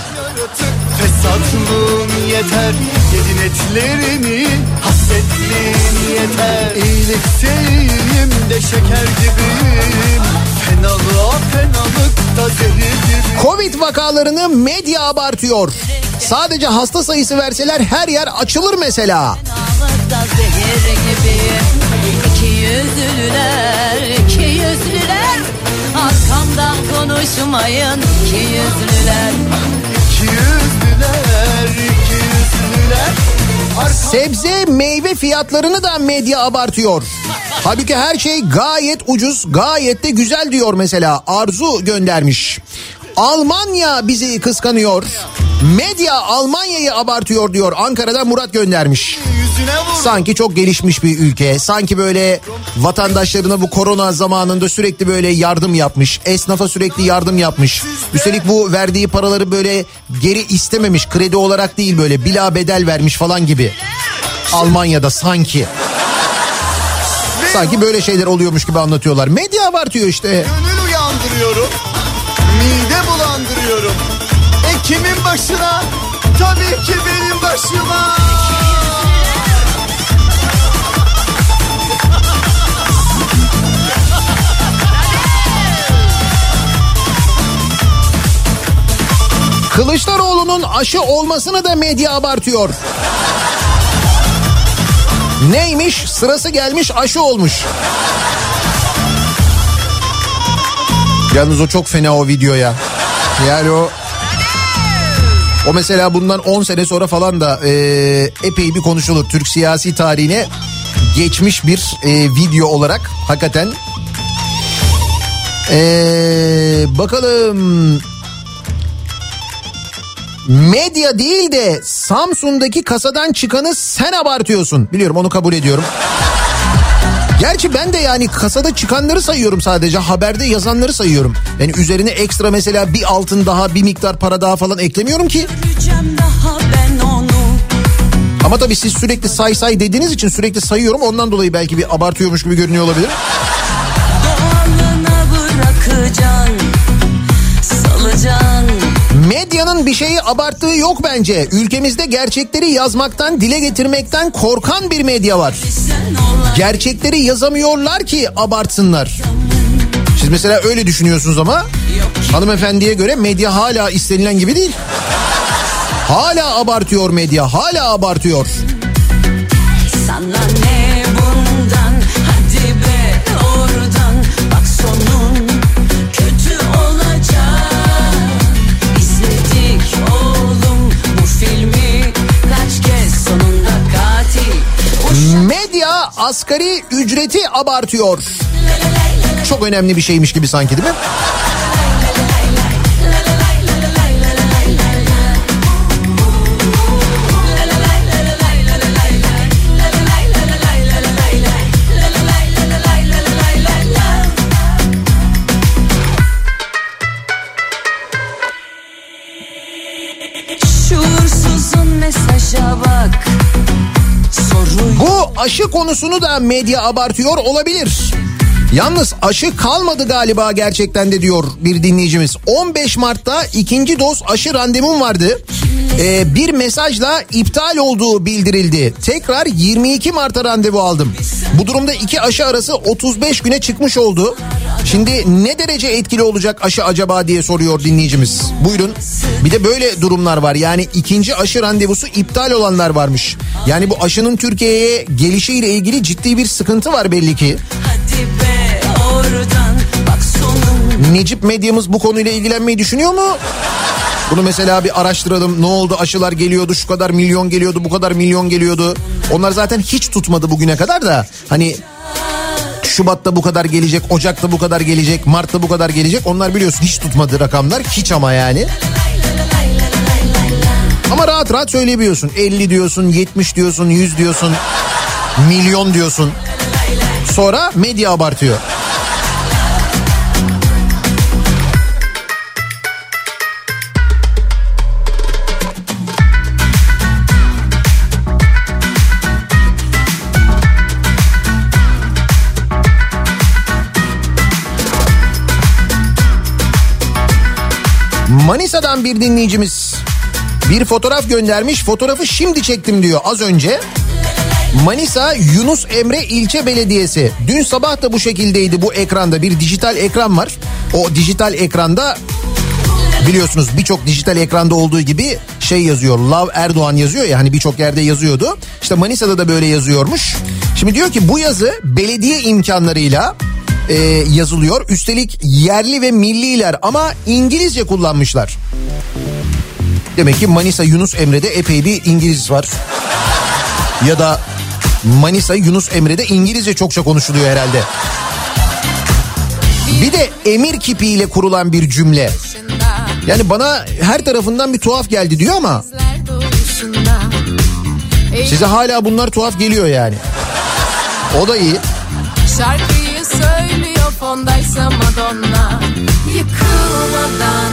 Tatlım yeter. Yedin etlerimi Hasretliğin yeter. İyilikteyim de şeker gibiyim. Fenalığa fenalıkta zehir gibi Covid vakalarını medya abartıyor. Sadece hasta sayısı verseler her yer açılır mesela. İki yüzlüler, iki yüzlüler. Arkamdan konuşmayın iki yüzlüler. Sebze meyve fiyatlarını da medya abartıyor. Halbuki her şey gayet ucuz, gayet de güzel diyor mesela. Arzu göndermiş. Almanya bizi kıskanıyor. Medya Almanya'yı abartıyor diyor. Ankara'dan Murat göndermiş. Sanki çok gelişmiş bir ülke. Sanki böyle vatandaşlarına bu korona zamanında sürekli böyle yardım yapmış. Esnafa sürekli yardım yapmış. Üstelik bu verdiği paraları böyle geri istememiş. Kredi olarak değil böyle bila bedel vermiş falan gibi. Almanya'da sanki. Sanki böyle şeyler oluyormuş gibi anlatıyorlar. Medya abartıyor işte. Gönül uyandırıyorum. Mide bulandırıyorum. E kimin başına? Tabii ki benim başıma. Kılıçdaroğlu'nun aşı olmasını da medya abartıyor. Neymiş? Sırası gelmiş aşı olmuş. Yalnız o çok fena o video ya. Yani o o mesela bundan 10 sene sonra falan da e, epey bir konuşulur. Türk siyasi tarihine geçmiş bir e, video olarak hakikaten. E, bakalım medya değil de Samsun'daki kasadan çıkanı sen abartıyorsun. Biliyorum onu kabul ediyorum. Gerçi ben de yani kasada çıkanları sayıyorum sadece haberde yazanları sayıyorum. Yani üzerine ekstra mesela bir altın daha bir miktar para daha falan eklemiyorum ki. Ama tabii siz sürekli say say dediğiniz için sürekli sayıyorum ondan dolayı belki bir abartıyormuş gibi görünüyor olabilir. Şeyi abarttığı yok bence. Ülkemizde gerçekleri yazmaktan, dile getirmekten korkan bir medya var. Gerçekleri yazamıyorlar ki abartsınlar. Siz mesela öyle düşünüyorsunuz ama hanımefendiye göre medya hala istenilen gibi değil. Hala abartıyor medya, hala abartıyor. Sana asgari ücreti abartıyor. Çok önemli bir şeymiş gibi sanki değil mi? Aşı konusunu da medya abartıyor olabilir. Yalnız aşı kalmadı galiba gerçekten de diyor bir dinleyicimiz. 15 Mart'ta ikinci doz aşı randevum vardı. Ee, bir mesajla iptal olduğu bildirildi. Tekrar 22 Mart'a randevu aldım. Bu durumda iki aşı arası 35 güne çıkmış oldu. Şimdi ne derece etkili olacak aşı acaba diye soruyor dinleyicimiz. Buyurun. Bir de böyle durumlar var. Yani ikinci aşı randevusu iptal olanlar varmış. Yani bu aşının Türkiye'ye gelişiyle ilgili ciddi bir sıkıntı var belli ki. hadi be Necip medyamız bu konuyla ilgilenmeyi düşünüyor mu? Bunu mesela bir araştıralım. Ne oldu aşılar geliyordu şu kadar milyon geliyordu bu kadar milyon geliyordu. Onlar zaten hiç tutmadı bugüne kadar da. Hani Şubat'ta bu kadar gelecek, Ocak'ta bu kadar gelecek, Mart'ta bu kadar gelecek. Onlar biliyorsun hiç tutmadı rakamlar. Hiç ama yani. Ama rahat rahat söyleyebiliyorsun. 50 diyorsun, 70 diyorsun, 100 diyorsun, milyon diyorsun. Sonra medya abartıyor. Manisa'dan bir dinleyicimiz bir fotoğraf göndermiş. Fotoğrafı şimdi çektim diyor az önce. Manisa Yunus Emre İlçe Belediyesi. Dün sabah da bu şekildeydi bu ekranda bir dijital ekran var. O dijital ekranda biliyorsunuz birçok dijital ekranda olduğu gibi şey yazıyor. Love Erdoğan yazıyor ya hani birçok yerde yazıyordu. İşte Manisa'da da böyle yazıyormuş. Şimdi diyor ki bu yazı belediye imkanlarıyla e, yazılıyor. Üstelik yerli ve milliler ama İngilizce kullanmışlar. Demek ki Manisa Yunus Emre'de epey bir İngiliz var. Ya da Manisa Yunus Emre'de İngilizce çokça konuşuluyor herhalde. Bir de emir kipiyle kurulan bir cümle. Yani bana her tarafından bir tuhaf geldi diyor ama size hala bunlar tuhaf geliyor yani. O da iyi. Şarkıyı söylüyor fondaysa Madonna Yıkılmadan,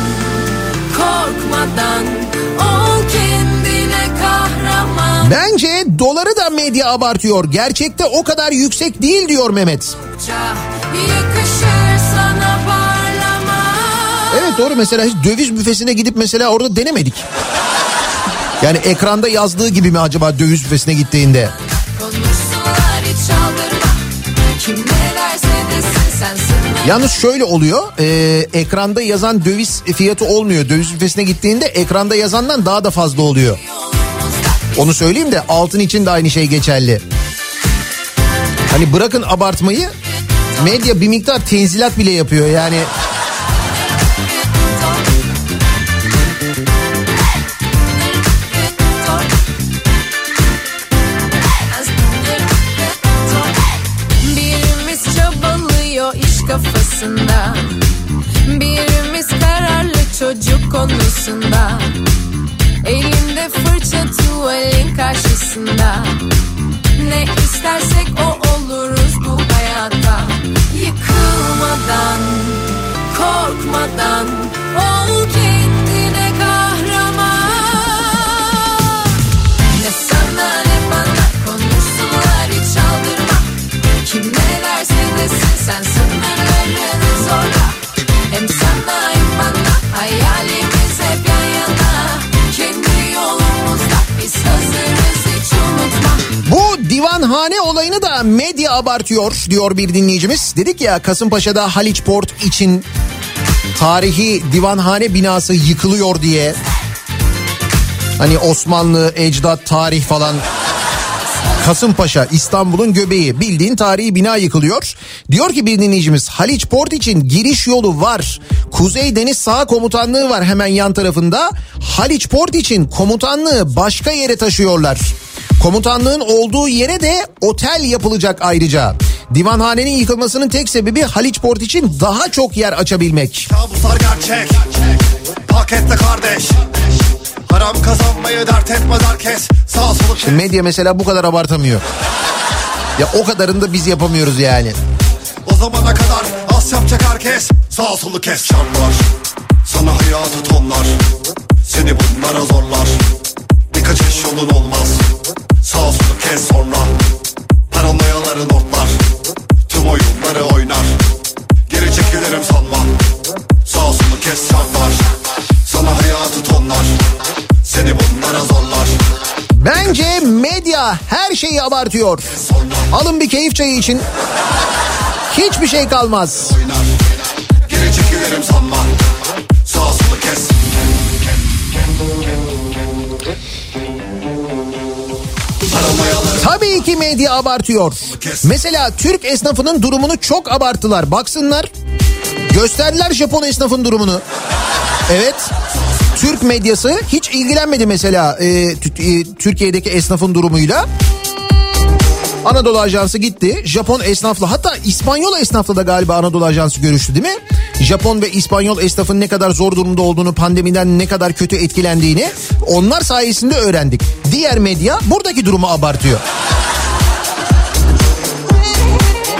korkmadan Ol kendine kahraman Bence doları da medya abartıyor. Gerçekte o kadar yüksek değil diyor Mehmet. Yakışır sana parlama Evet doğru mesela hiç döviz büfesine gidip mesela orada denemedik. Yani ekranda yazdığı gibi mi acaba döviz büfesine gittiğinde? Konuşsunlar hiç aldırma Kim Yalnız şöyle oluyor. e, ekranda yazan döviz fiyatı olmuyor. Döviz büfesine gittiğinde ekranda yazandan daha da fazla oluyor. Onu söyleyeyim de altın için de aynı şey geçerli. Hani bırakın abartmayı medya bir miktar tenzilat bile yapıyor yani. Kafasında. Birimiz kararlı çocuk konusunda Elinde fırça tuvalin karşısında. Ne istersek o oluruz bu hayatta Yıkılmadan, korkmadan Ol kendine desin sen sınırlarını zorla divanhane olayını da medya abartıyor diyor bir dinleyicimiz. Dedik ya Kasımpaşa'da Haliç Port için tarihi divanhane binası yıkılıyor diye. Hani Osmanlı, ecdat, tarih falan Kasımpaşa İstanbul'un göbeği bildiğin tarihi bina yıkılıyor. Diyor ki bir dinleyicimiz Haliç Port için giriş yolu var. Kuzey Deniz Sağ Komutanlığı var hemen yan tarafında. Haliç Port için komutanlığı başka yere taşıyorlar. Komutanlığın olduğu yere de otel yapılacak ayrıca. Divanhanenin yıkılmasının tek sebebi Haliç Port için daha çok yer açabilmek. Kabuslar gerçek Pakette kardeş Haram kazanmayı dert etmez herkes. Sağ solu Şimdi medya mesela bu kadar abartamıyor. Ya o kadarını da biz yapamıyoruz yani. O zamana kadar az yapacak herkes. Sağ solu kes. Çarlar Sana hayatı tonlar. Seni bunlara zorlar. Birkaç iş yolun olmaz. Sağ solu kes sonra. Paranoyaları notlar. Tüm oyunları oynar. Geri çekilirim sanma. Sağ solu kes. Çarlar Sana hayatı tonlar Seni bunlara zorlar Bence medya her şeyi abartıyor. Alın bir keyif çayı için. Hiçbir şey kalmaz. Geri çekilirim sanma Sağ solu kes Tabii ki medya abartıyor. Mesela Türk esnafının durumunu çok abarttılar. Baksınlar. Gösterdiler Japon esnafın durumunu. Evet. Türk medyası hiç ilgilenmedi mesela e, e, Türkiye'deki esnafın durumuyla. Anadolu Ajansı gitti. Japon esnafla hatta İspanyol esnafla da galiba Anadolu Ajansı görüştü değil mi? Japon ve İspanyol esnafın ne kadar zor durumda olduğunu, pandemiden ne kadar kötü etkilendiğini onlar sayesinde öğrendik. Diğer medya buradaki durumu abartıyor.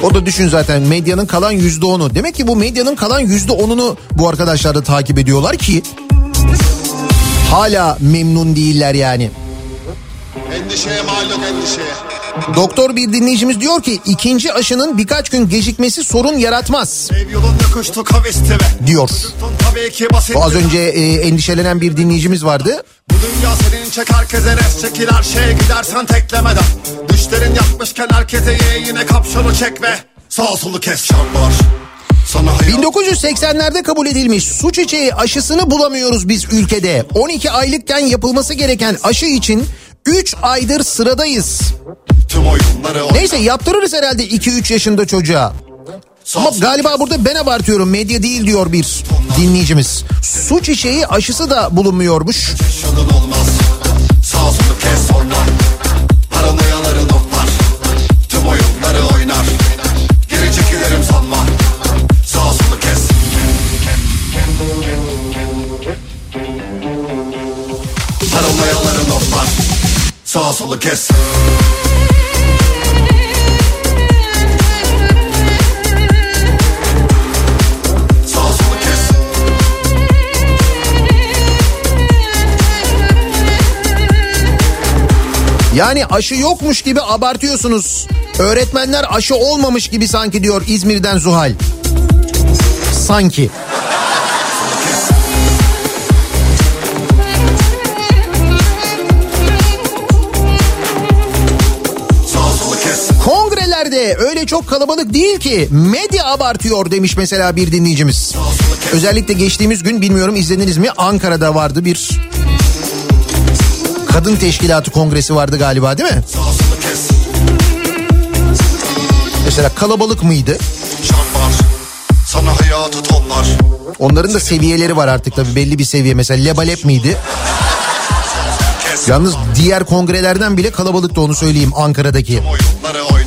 O da düşün zaten medyanın kalan yüzde onu. Demek ki bu medyanın kalan yüzde onunu bu arkadaşlar da takip ediyorlar ki hala memnun değiller yani. Endişeye mal yok endişeye Doktor bir dinleyicimiz diyor ki ikinci aşının birkaç gün gecikmesi sorun yaratmaz diyor. Bu az önce e, endişelenen bir dinleyicimiz vardı. Bu dünya senin çek herkese res çekil her şeye gidersen teklemeden Düşlerin yapmışken herkese ye yine kapşonu çek ve Sağ solu kes hayat 1980'lerde kabul edilmiş su çiçeği aşısını bulamıyoruz biz ülkede. 12 aylıkken yapılması gereken aşı için 3 aydır sıradayız. Neyse yaptırırız herhalde 2-3 yaşında çocuğa. Ama galiba burada ben abartıyorum medya değil diyor bir dinleyicimiz. Su çiçeği aşısı da bulunmuyormuş. Sağ solu kes Yani aşı yokmuş gibi abartıyorsunuz. Öğretmenler aşı olmamış gibi sanki diyor İzmir'den Zuhal. Sanki. Kongrelerde öyle çok kalabalık değil ki medya abartıyor demiş mesela bir dinleyicimiz. Özellikle geçtiğimiz gün bilmiyorum izlediniz mi Ankara'da vardı bir kadın teşkilatı kongresi vardı galiba değil mi? Mesela kalabalık mıydı? Onların da seviyeleri var artık tabii belli bir seviye. Mesela Lebalep miydi? Yalnız diğer kongrelerden bile kalabalıktı onu söyleyeyim Ankara'daki. oyunları oynar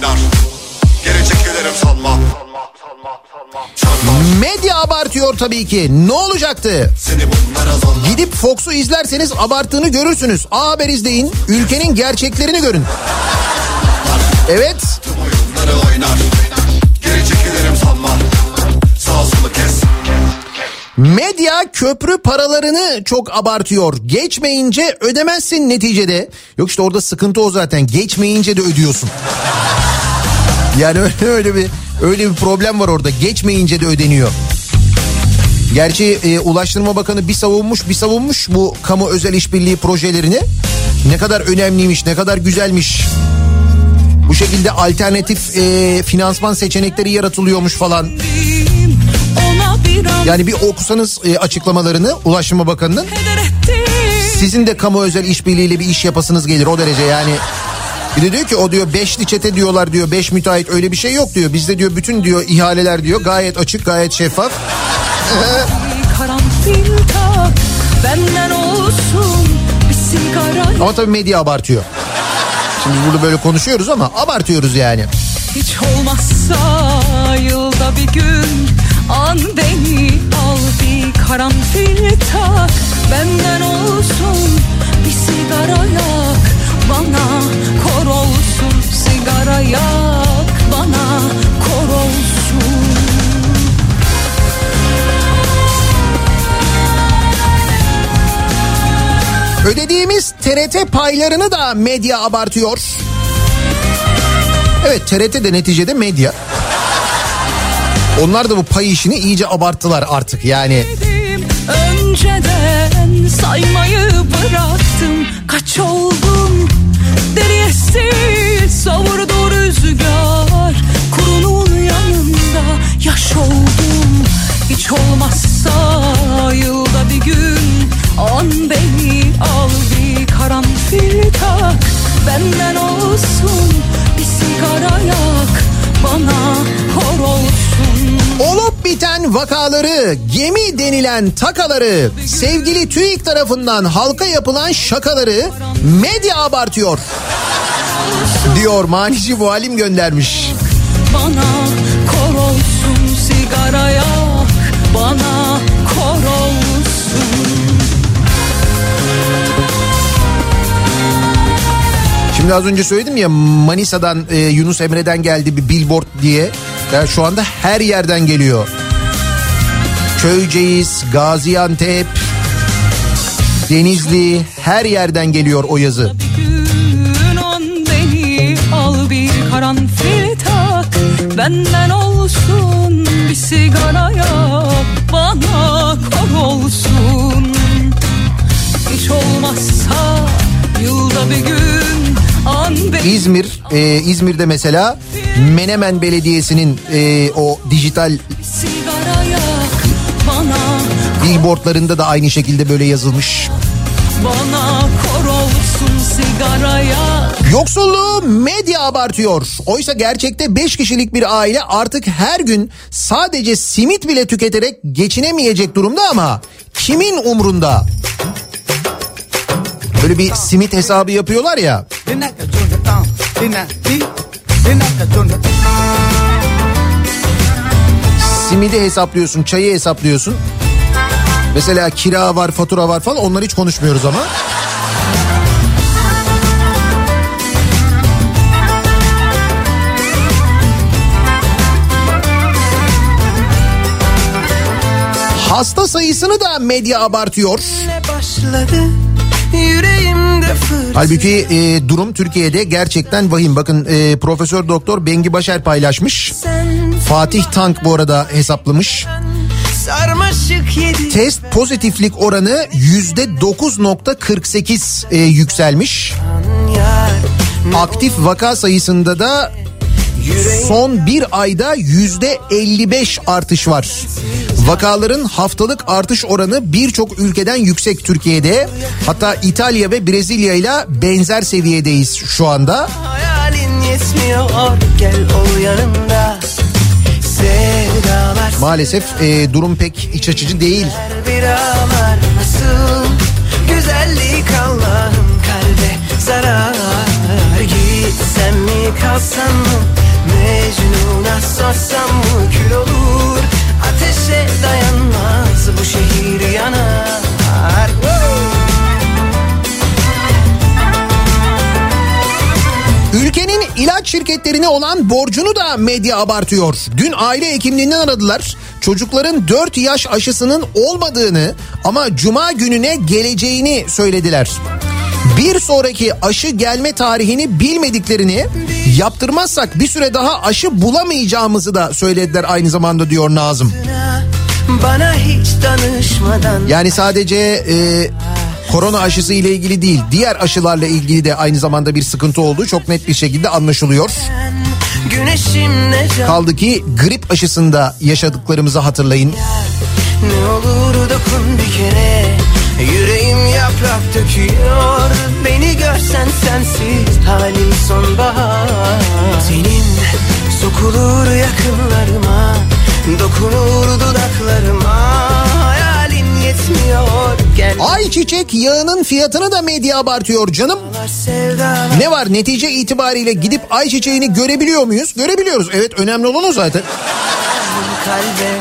abartıyor tabii ki. Ne olacaktı? Gidip Fox'u izlerseniz abarttığını görürsünüz. A Haber izleyin. Ülkenin gerçeklerini görün. Evet. Medya köprü paralarını çok abartıyor. Geçmeyince ödemezsin neticede. Yok işte orada sıkıntı o zaten. Geçmeyince de ödüyorsun. Yani öyle bir öyle bir problem var orada. Geçmeyince de ödeniyor. Gerçi e, Ulaştırma Bakanı bir savunmuş bir savunmuş bu kamu özel işbirliği projelerini. Ne kadar önemliymiş, ne kadar güzelmiş. Bu şekilde alternatif e, finansman seçenekleri yaratılıyormuş falan. Yani bir okusanız e, açıklamalarını Ulaştırma Bakanı'nın sizin de kamu özel işbirliğiyle bir iş yapasınız gelir o derece yani. Bir de diyor ki o diyor beşli çete diyorlar diyor beş müteahhit öyle bir şey yok diyor. Bizde diyor bütün diyor ihaleler diyor gayet açık gayet şeffaf. Ama tabii medya abartıyor. Şimdi burada böyle konuşuyoruz ama abartıyoruz yani. Hiç olmazsa yılda bir gün an beni al bir karanfil tak benden olsun bir sigara yak bana kor olsun sigara yak bana kor olsun Ödediğimiz TRT paylarını da medya abartıyor. Evet TRT de neticede medya. Onlar da bu pay işini iyice abarttılar artık yani. Önceden saymayı bıraktım Kaç oldum deri esti Savurdu rüzgar Kurunun yanında yaş oldum Hiç olmazsa yılda bir gün An beni al bir karanfil tak Benden olsun bir sigara yak Bana hor olsun Olup biten vakaları, gemi denilen takaları, sevgili TÜİK tarafından halka yapılan şakaları medya abartıyor. Diyor manici muhalim göndermiş. Bana kor olsun sigara yak Bana kor olsun Şimdi az önce söyledim ya Manisa'dan e, Yunus Emre'den geldi bir billboard diye. Ya şu anda her yerden geliyor. Köyceğiz, Gaziantep, Denizli her yerden geliyor o yazı. Beni al bir karanfil tak Benden olsun bir sigara yak Bana kor olsun Hiç olmazsa yılda bir gün İzmir, e, İzmir'de mesela Menemen Belediyesi'nin e, o dijital billboardlarında da aynı şekilde böyle yazılmış. Bana sigaraya Yoksulluğu medya abartıyor. Oysa gerçekte 5 kişilik bir aile artık her gün sadece simit bile tüketerek geçinemeyecek durumda ama kimin umrunda? Böyle bir simit hesabı yapıyorlar ya. Simidi hesaplıyorsun, çayı hesaplıyorsun. Mesela kira var, fatura var falan onları hiç konuşmuyoruz ama. Hasta sayısını da medya abartıyor. başladı Halbuki e, durum Türkiye'de gerçekten vahim. Bakın e, Profesör Doktor Bengi Başar paylaşmış. Fatih Tank bu arada hesaplamış. Test pozitiflik oranı yüzde 9.48 e, yükselmiş. Aktif vaka sayısında da son bir ayda yüzde 55 artış var. Vakaların haftalık artış oranı birçok ülkeden yüksek Türkiye'de. Hatta İtalya ve Brezilya ile benzer seviyedeyiz şu anda. Maalesef e, durum pek iç açıcı değil. güzellik Allah'ım kalbe zarar. Gitsem mi kalsam mı? Mecnun'a sorsam mı? Kül olur ateşe dayanmaz bu şehir yanar Ülkenin ilaç şirketlerine olan borcunu da medya abartıyor. Dün aile hekimliğinden aradılar. Çocukların 4 yaş aşısının olmadığını ama cuma gününe geleceğini söylediler. Bir sonraki aşı gelme tarihini bilmediklerini yaptırmazsak bir süre daha aşı bulamayacağımızı da söylediler aynı zamanda diyor Nazım. bana hiç danışmadan Yani sadece e, korona aşısı ile ilgili değil diğer aşılarla ilgili de aynı zamanda bir sıkıntı olduğu çok net bir şekilde anlaşılıyor. Kaldı ki grip aşısında yaşadıklarımızı hatırlayın. Ne olur dokun bir kere Yüreğim yaprak döküyor Beni görsen sensiz halim sonbahar Senin sokulur yakınlarıma Dokunur dudaklarıma Hayalin yetmiyor Gel Ayçiçek yağının fiyatını da medya abartıyor canım. Ne var netice itibariyle gidip ayçiçeğini görebiliyor muyuz? Görebiliyoruz. Evet önemli olan o zaten.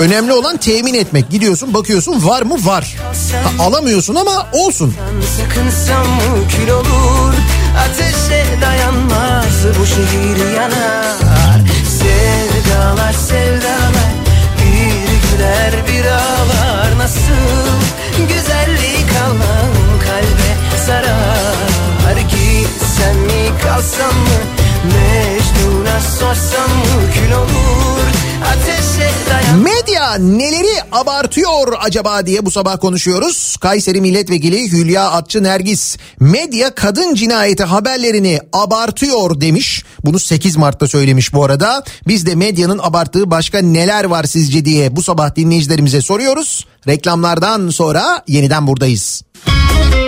Önemli olan temin etmek. Gidiyorsun bakıyorsun var mı? Var. Ha, alamıyorsun ama olsun. Sakınsam kül olur Ateşe dayanmaz bu şehir yanar Sevdalar sevdalar Bir güler bir ağlar Nasıl güzellik Allah'ım kalbe zarar Gitsem mi kalsam mı Medya neleri abartıyor acaba diye bu sabah konuşuyoruz. Kayseri Milletvekili Hülya Atçı Nergis medya kadın cinayeti haberlerini abartıyor demiş. Bunu 8 Mart'ta söylemiş bu arada. Biz de medyanın abarttığı başka neler var sizce diye bu sabah dinleyicilerimize soruyoruz. Reklamlardan sonra yeniden buradayız. Kafa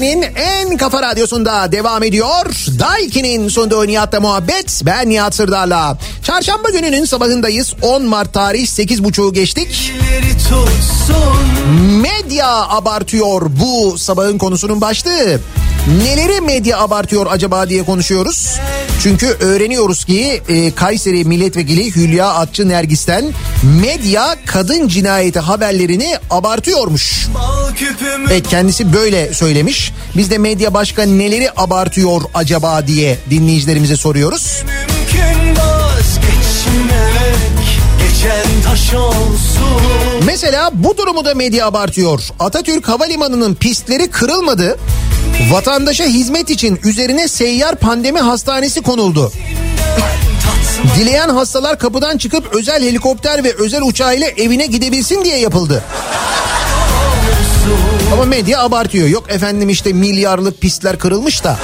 Türkiye'nin en kafa radyosunda devam ediyor. Daiki'nin sunduğu Nihat'la muhabbet. Ben Nihat Sırdar'la. Çarşamba gününün sabahındayız. 10 Mart tarih 8.30'u geçtik. Medya abartıyor bu sabahın konusunun başlığı. Neleri medya abartıyor acaba diye konuşuyoruz. Çünkü öğreniyoruz ki e, Kayseri Milletvekili Hülya Atçı Nergis'ten medya kadın cinayeti haberlerini abartıyormuş. Evet kendisi böyle söylemiş. Biz de medya başka neleri abartıyor acaba diye dinleyicilerimize soruyoruz. Mesela bu durumu da medya abartıyor. Atatürk Havalimanı'nın pistleri kırılmadı. Vatandaşa hizmet için üzerine seyyar pandemi hastanesi konuldu. Dileyen hastalar kapıdan çıkıp özel helikopter ve özel uçağıyla evine gidebilsin diye yapıldı. Ama medya abartıyor. Yok efendim işte milyarlık pistler kırılmış da.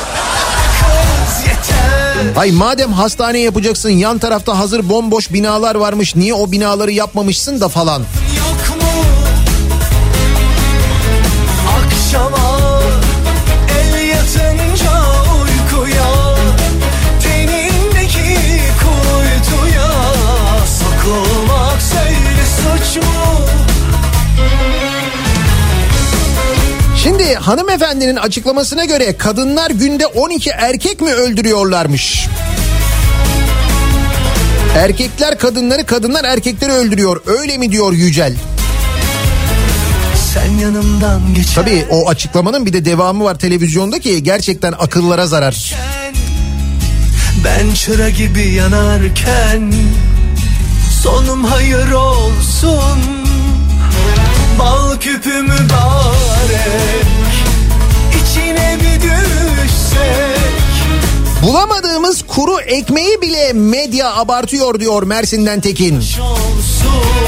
Ay madem hastane yapacaksın yan tarafta hazır bomboş binalar varmış. Niye o binaları yapmamışsın da falan. Yok mu akşama hanımefendinin açıklamasına göre kadınlar günde 12 erkek mi öldürüyorlarmış? Erkekler kadınları, kadınlar erkekleri öldürüyor. Öyle mi diyor Yücel? Sen yanımdan geçer. Tabii o açıklamanın bir de devamı var televizyonda ki gerçekten akıllara zarar. Ben çıra gibi yanarken sonum hayır olsun Bal küpü mübarek içine bir düşsek Bulamadığımız kuru ekmeği bile medya abartıyor diyor Mersin'den Tekin.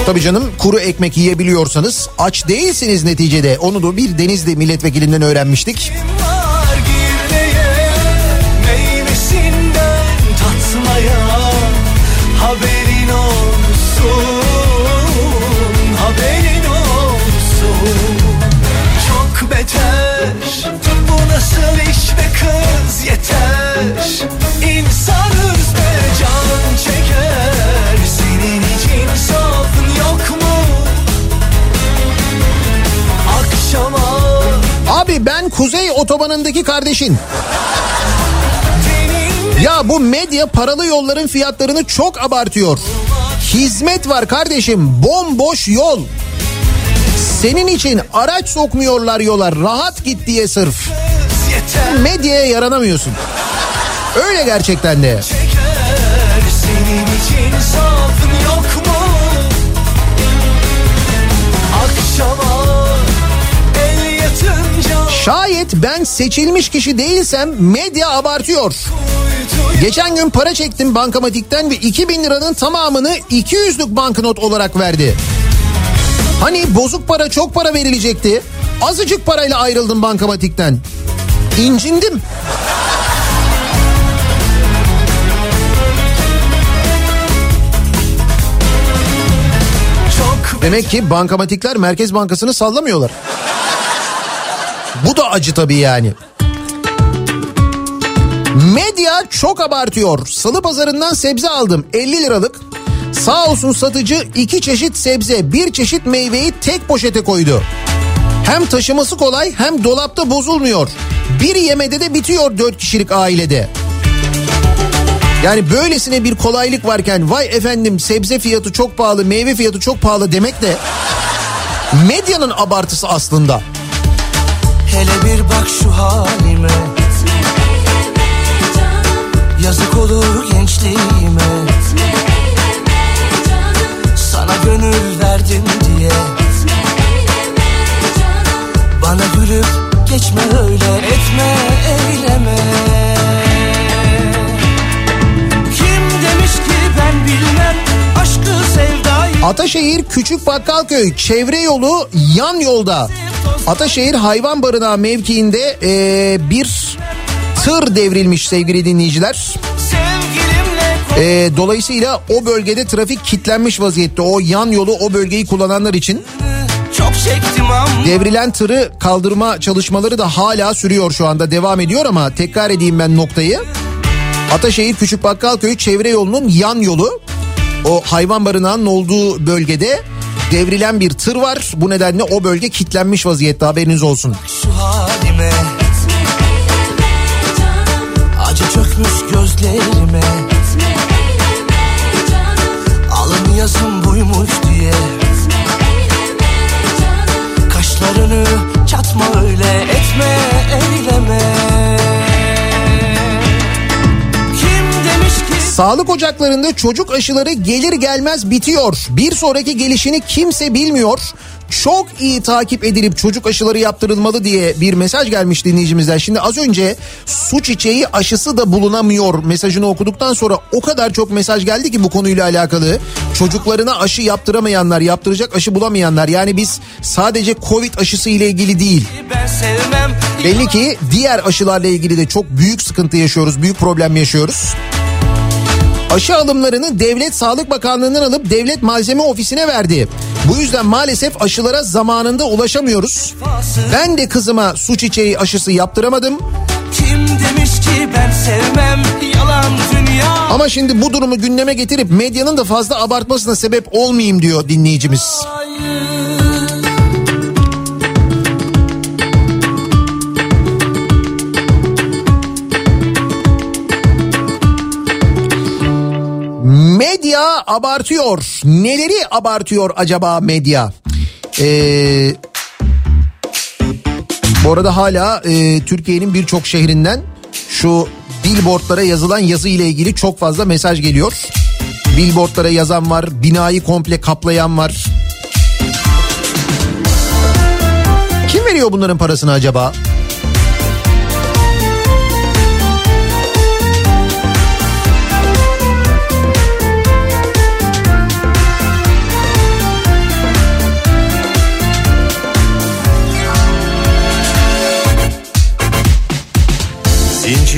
Tabii canım kuru ekmek yiyebiliyorsanız aç değilsiniz neticede. Onu da bir Denizli milletvekilinden öğrenmiştik. var nasıl iş be kız yeter İnsanız be can çeker senin için safın yok mu akşama Abi ben Kuzey Otobanı'ndaki kardeşin. Ya bu medya paralı yolların fiyatlarını çok abartıyor. Hizmet var kardeşim bomboş yol. Senin için araç sokmuyorlar yola rahat git diye sırf. Medyaya yaranamıyorsun. Öyle gerçekten de. Senin için safın yok mu? Şayet ben seçilmiş kişi değilsem medya abartıyor. Geçen gün para çektim bankamatikten ve 2000 liranın tamamını 200'lük banknot olarak verdi. Hani bozuk para çok para verilecekti. Azıcık parayla ayrıldım bankamatikten. İncindim. Demek ki bankamatikler Merkez Bankası'nı sallamıyorlar. Bu da acı tabii yani. Medya çok abartıyor. Salı pazarından sebze aldım 50 liralık. Sağ olsun satıcı iki çeşit sebze bir çeşit meyveyi tek poşete koydu. Hem taşıması kolay hem dolapta bozulmuyor. Bir yemede de bitiyor dört kişilik ailede. Yani böylesine bir kolaylık varken vay efendim sebze fiyatı çok pahalı meyve fiyatı çok pahalı demek de medyanın abartısı aslında. hele bir bak şu halime Yazık olur gençliğime Sana gönül verdim diye. Bana gülüp geçme öyle. Etme eyleme. Kim demiş ki ben bilmem aşkı sevdayı? Ataşehir Küçük Bakkalköy çevre yolu yan yolda. Ataşehir Hayvan Barınağı mevkiinde eee, bir tır devrilmiş sevgili dinleyiciler. Eee, dolayısıyla o bölgede trafik kilitlenmiş vaziyette. O yan yolu o bölgeyi kullananlar için çok devrilen tırı kaldırma çalışmaları da hala sürüyor şu anda devam ediyor ama tekrar edeyim ben noktayı. Ataşehir Küçük Bakkalköy çevre yolunun yan yolu o hayvan barınağının olduğu bölgede devrilen bir tır var. Bu nedenle o bölge kilitlenmiş vaziyette haberiniz olsun. şu halime Acı çökmüş gözlerime Sağlık ocaklarında çocuk aşıları gelir gelmez bitiyor. Bir sonraki gelişini kimse bilmiyor. Çok iyi takip edilip çocuk aşıları yaptırılmalı diye bir mesaj gelmiş dinleyicimizden. Şimdi az önce su çiçeği aşısı da bulunamıyor mesajını okuduktan sonra o kadar çok mesaj geldi ki bu konuyla alakalı. Çocuklarına aşı yaptıramayanlar, yaptıracak aşı bulamayanlar. Yani biz sadece Covid aşısı ile ilgili değil. Belli ki diğer aşılarla ilgili de çok büyük sıkıntı yaşıyoruz, büyük problem yaşıyoruz. Aşı alımlarını Devlet Sağlık Bakanlığı'ndan alıp Devlet Malzeme Ofisi'ne verdi. Bu yüzden maalesef aşılara zamanında ulaşamıyoruz. Ben de kızıma su çiçeği aşısı yaptıramadım. Kim demiş ki ben sevmem yalan dünya Ama şimdi bu durumu gündeme getirip medyanın da fazla abartmasına sebep olmayayım diyor dinleyicimiz. Abartıyor. Neleri abartıyor acaba medya? Ee, bu arada hala e, Türkiye'nin birçok şehrinden şu billboardlara yazılan yazı ile ilgili çok fazla mesaj geliyor. Billboardlara yazan var, binayı komple kaplayan var. Kim veriyor bunların parasını acaba?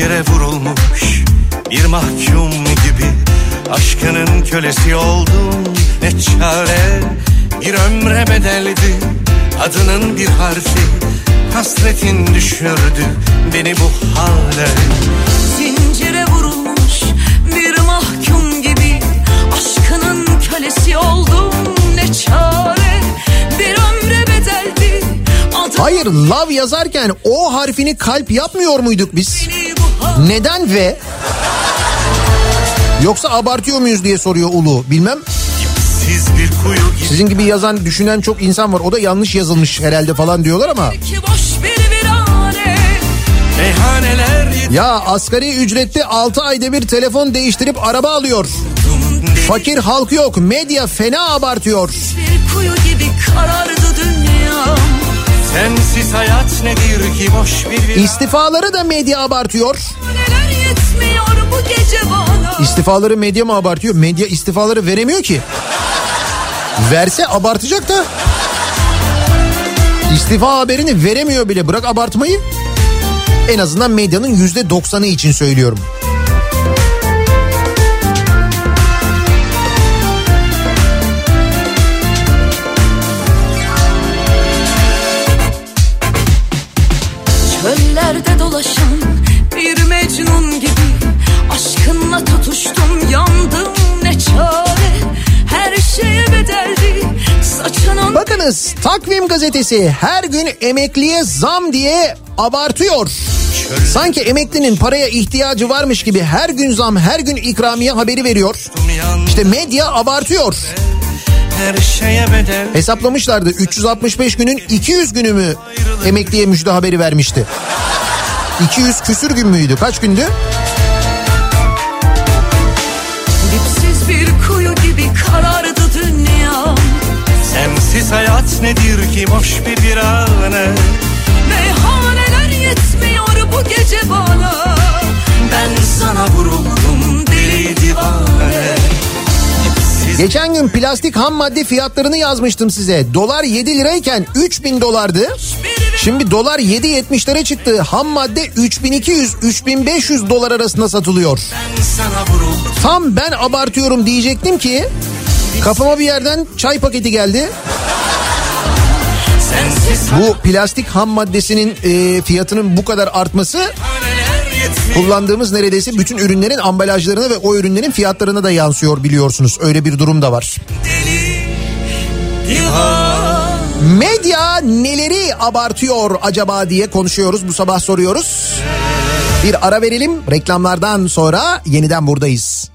Zincire vurulmuş bir mahkum gibi. Aşkının kölesi oldum ne çare? Bir ömre bedeldi adının bir harfi. Hasretin düşürdü beni bu hale. Zincire vurulmuş bir mahkum gibi. Aşkının kölesi oldum ne çare? Bir ömre bedeldi adım Hayır love yazarken o harfini kalp yapmıyor muyduk biz? Neden ve? Yoksa abartıyor muyuz diye soruyor Ulu. Bilmem. Siz bir kuyu gibi Sizin gibi yazan, düşünen çok insan var. O da yanlış yazılmış herhalde falan diyorlar ama. Ya asgari ücretli 6 ayda bir telefon değiştirip araba alıyor. Fakir halk yok. Medya fena abartıyor. Bir kuyu gibi karardı dünyam Sensiz hayat nedir ki boş bir bir İstifaları da medya abartıyor. Neler yetmiyor bu gece bana İstifaları medya mı abartıyor? Medya istifaları veremiyor ki. Verse abartacak da. İstifa haberini veremiyor bile bırak abartmayı. En azından medyanın yüzde doksanı için söylüyorum. Bakınız takvim gazetesi her gün emekliye zam diye abartıyor. Sanki emeklinin paraya ihtiyacı varmış gibi her gün zam her gün ikramiye haberi veriyor. İşte medya abartıyor. Hesaplamışlardı 365 günün 200 günü mü emekliye müjde haberi vermişti. 200 küsür gün müydü? Kaç gündü? Sensiz hayat nedir ki boş bir virane Meyhaneler yetmiyor bu gece bana Ben sana vuruldum deli divane Geçen gün plastik ham madde fiyatlarını yazmıştım size. Dolar 7 lirayken 3000 dolardı. Şimdi dolar 7.70'lere çıktı. Ham madde 3200-3500 dolar arasında satılıyor. Tam ben abartıyorum diyecektim ki kafama bir yerden çay paketi geldi. Bu plastik ham maddesinin e, fiyatının bu kadar artması kullandığımız neredeyse bütün ürünlerin ambalajlarına ve o ürünlerin fiyatlarına da yansıyor biliyorsunuz. Öyle bir durum da var. deli Medya neleri abartıyor acaba diye konuşuyoruz bu sabah soruyoruz. Bir ara verelim reklamlardan sonra yeniden buradayız.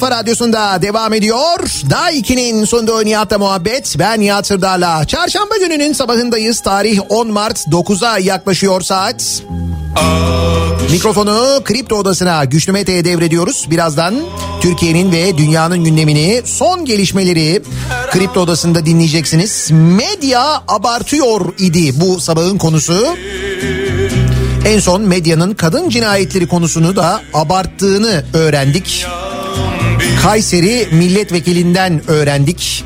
Kafa radyosunda devam ediyor. Daha 2'nin sonunda Nihat'la muhabbet. Ben Nihat Sırdar'la. Çarşamba gününün sabahındayız. Tarih 10 Mart 9'a yaklaşıyor saat. Mikrofonu Kripto Odası'na Güçlü Mete'ye devrediyoruz. Birazdan Türkiye'nin ve dünyanın gündemini, son gelişmeleri Kripto Odası'nda dinleyeceksiniz. Medya abartıyor idi bu sabahın konusu. En son medyanın kadın cinayetleri konusunu da abarttığını öğrendik. Kayseri milletvekilinden öğrendik.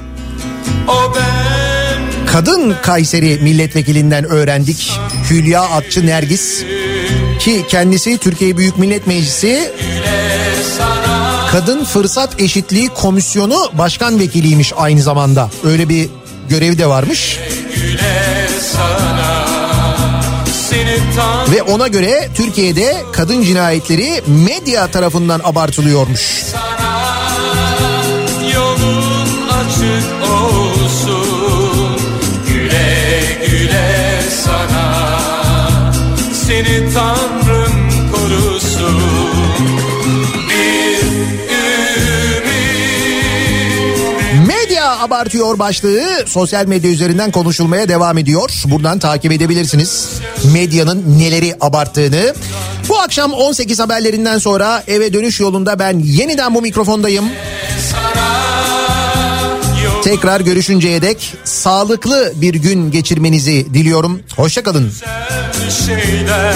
Kadın Kayseri milletvekilinden öğrendik. Hülya Atçı Nergis ki kendisi Türkiye Büyük Millet Meclisi Kadın Fırsat Eşitliği Komisyonu Başkan Vekiliymiş aynı zamanda. Öyle bir görevi de varmış. sana Ve ona göre Türkiye'de kadın cinayetleri medya tarafından abartılıyormuş. yolun Tanrım korusun Medya abartıyor başlığı sosyal medya üzerinden konuşulmaya devam ediyor. Buradan takip edebilirsiniz medyanın neleri abarttığını. Bu akşam 18 haberlerinden sonra eve dönüş yolunda ben yeniden bu mikrofondayım. Tekrar görüşünceye dek sağlıklı bir gün geçirmenizi diliyorum. Hoşçakalın. şeyler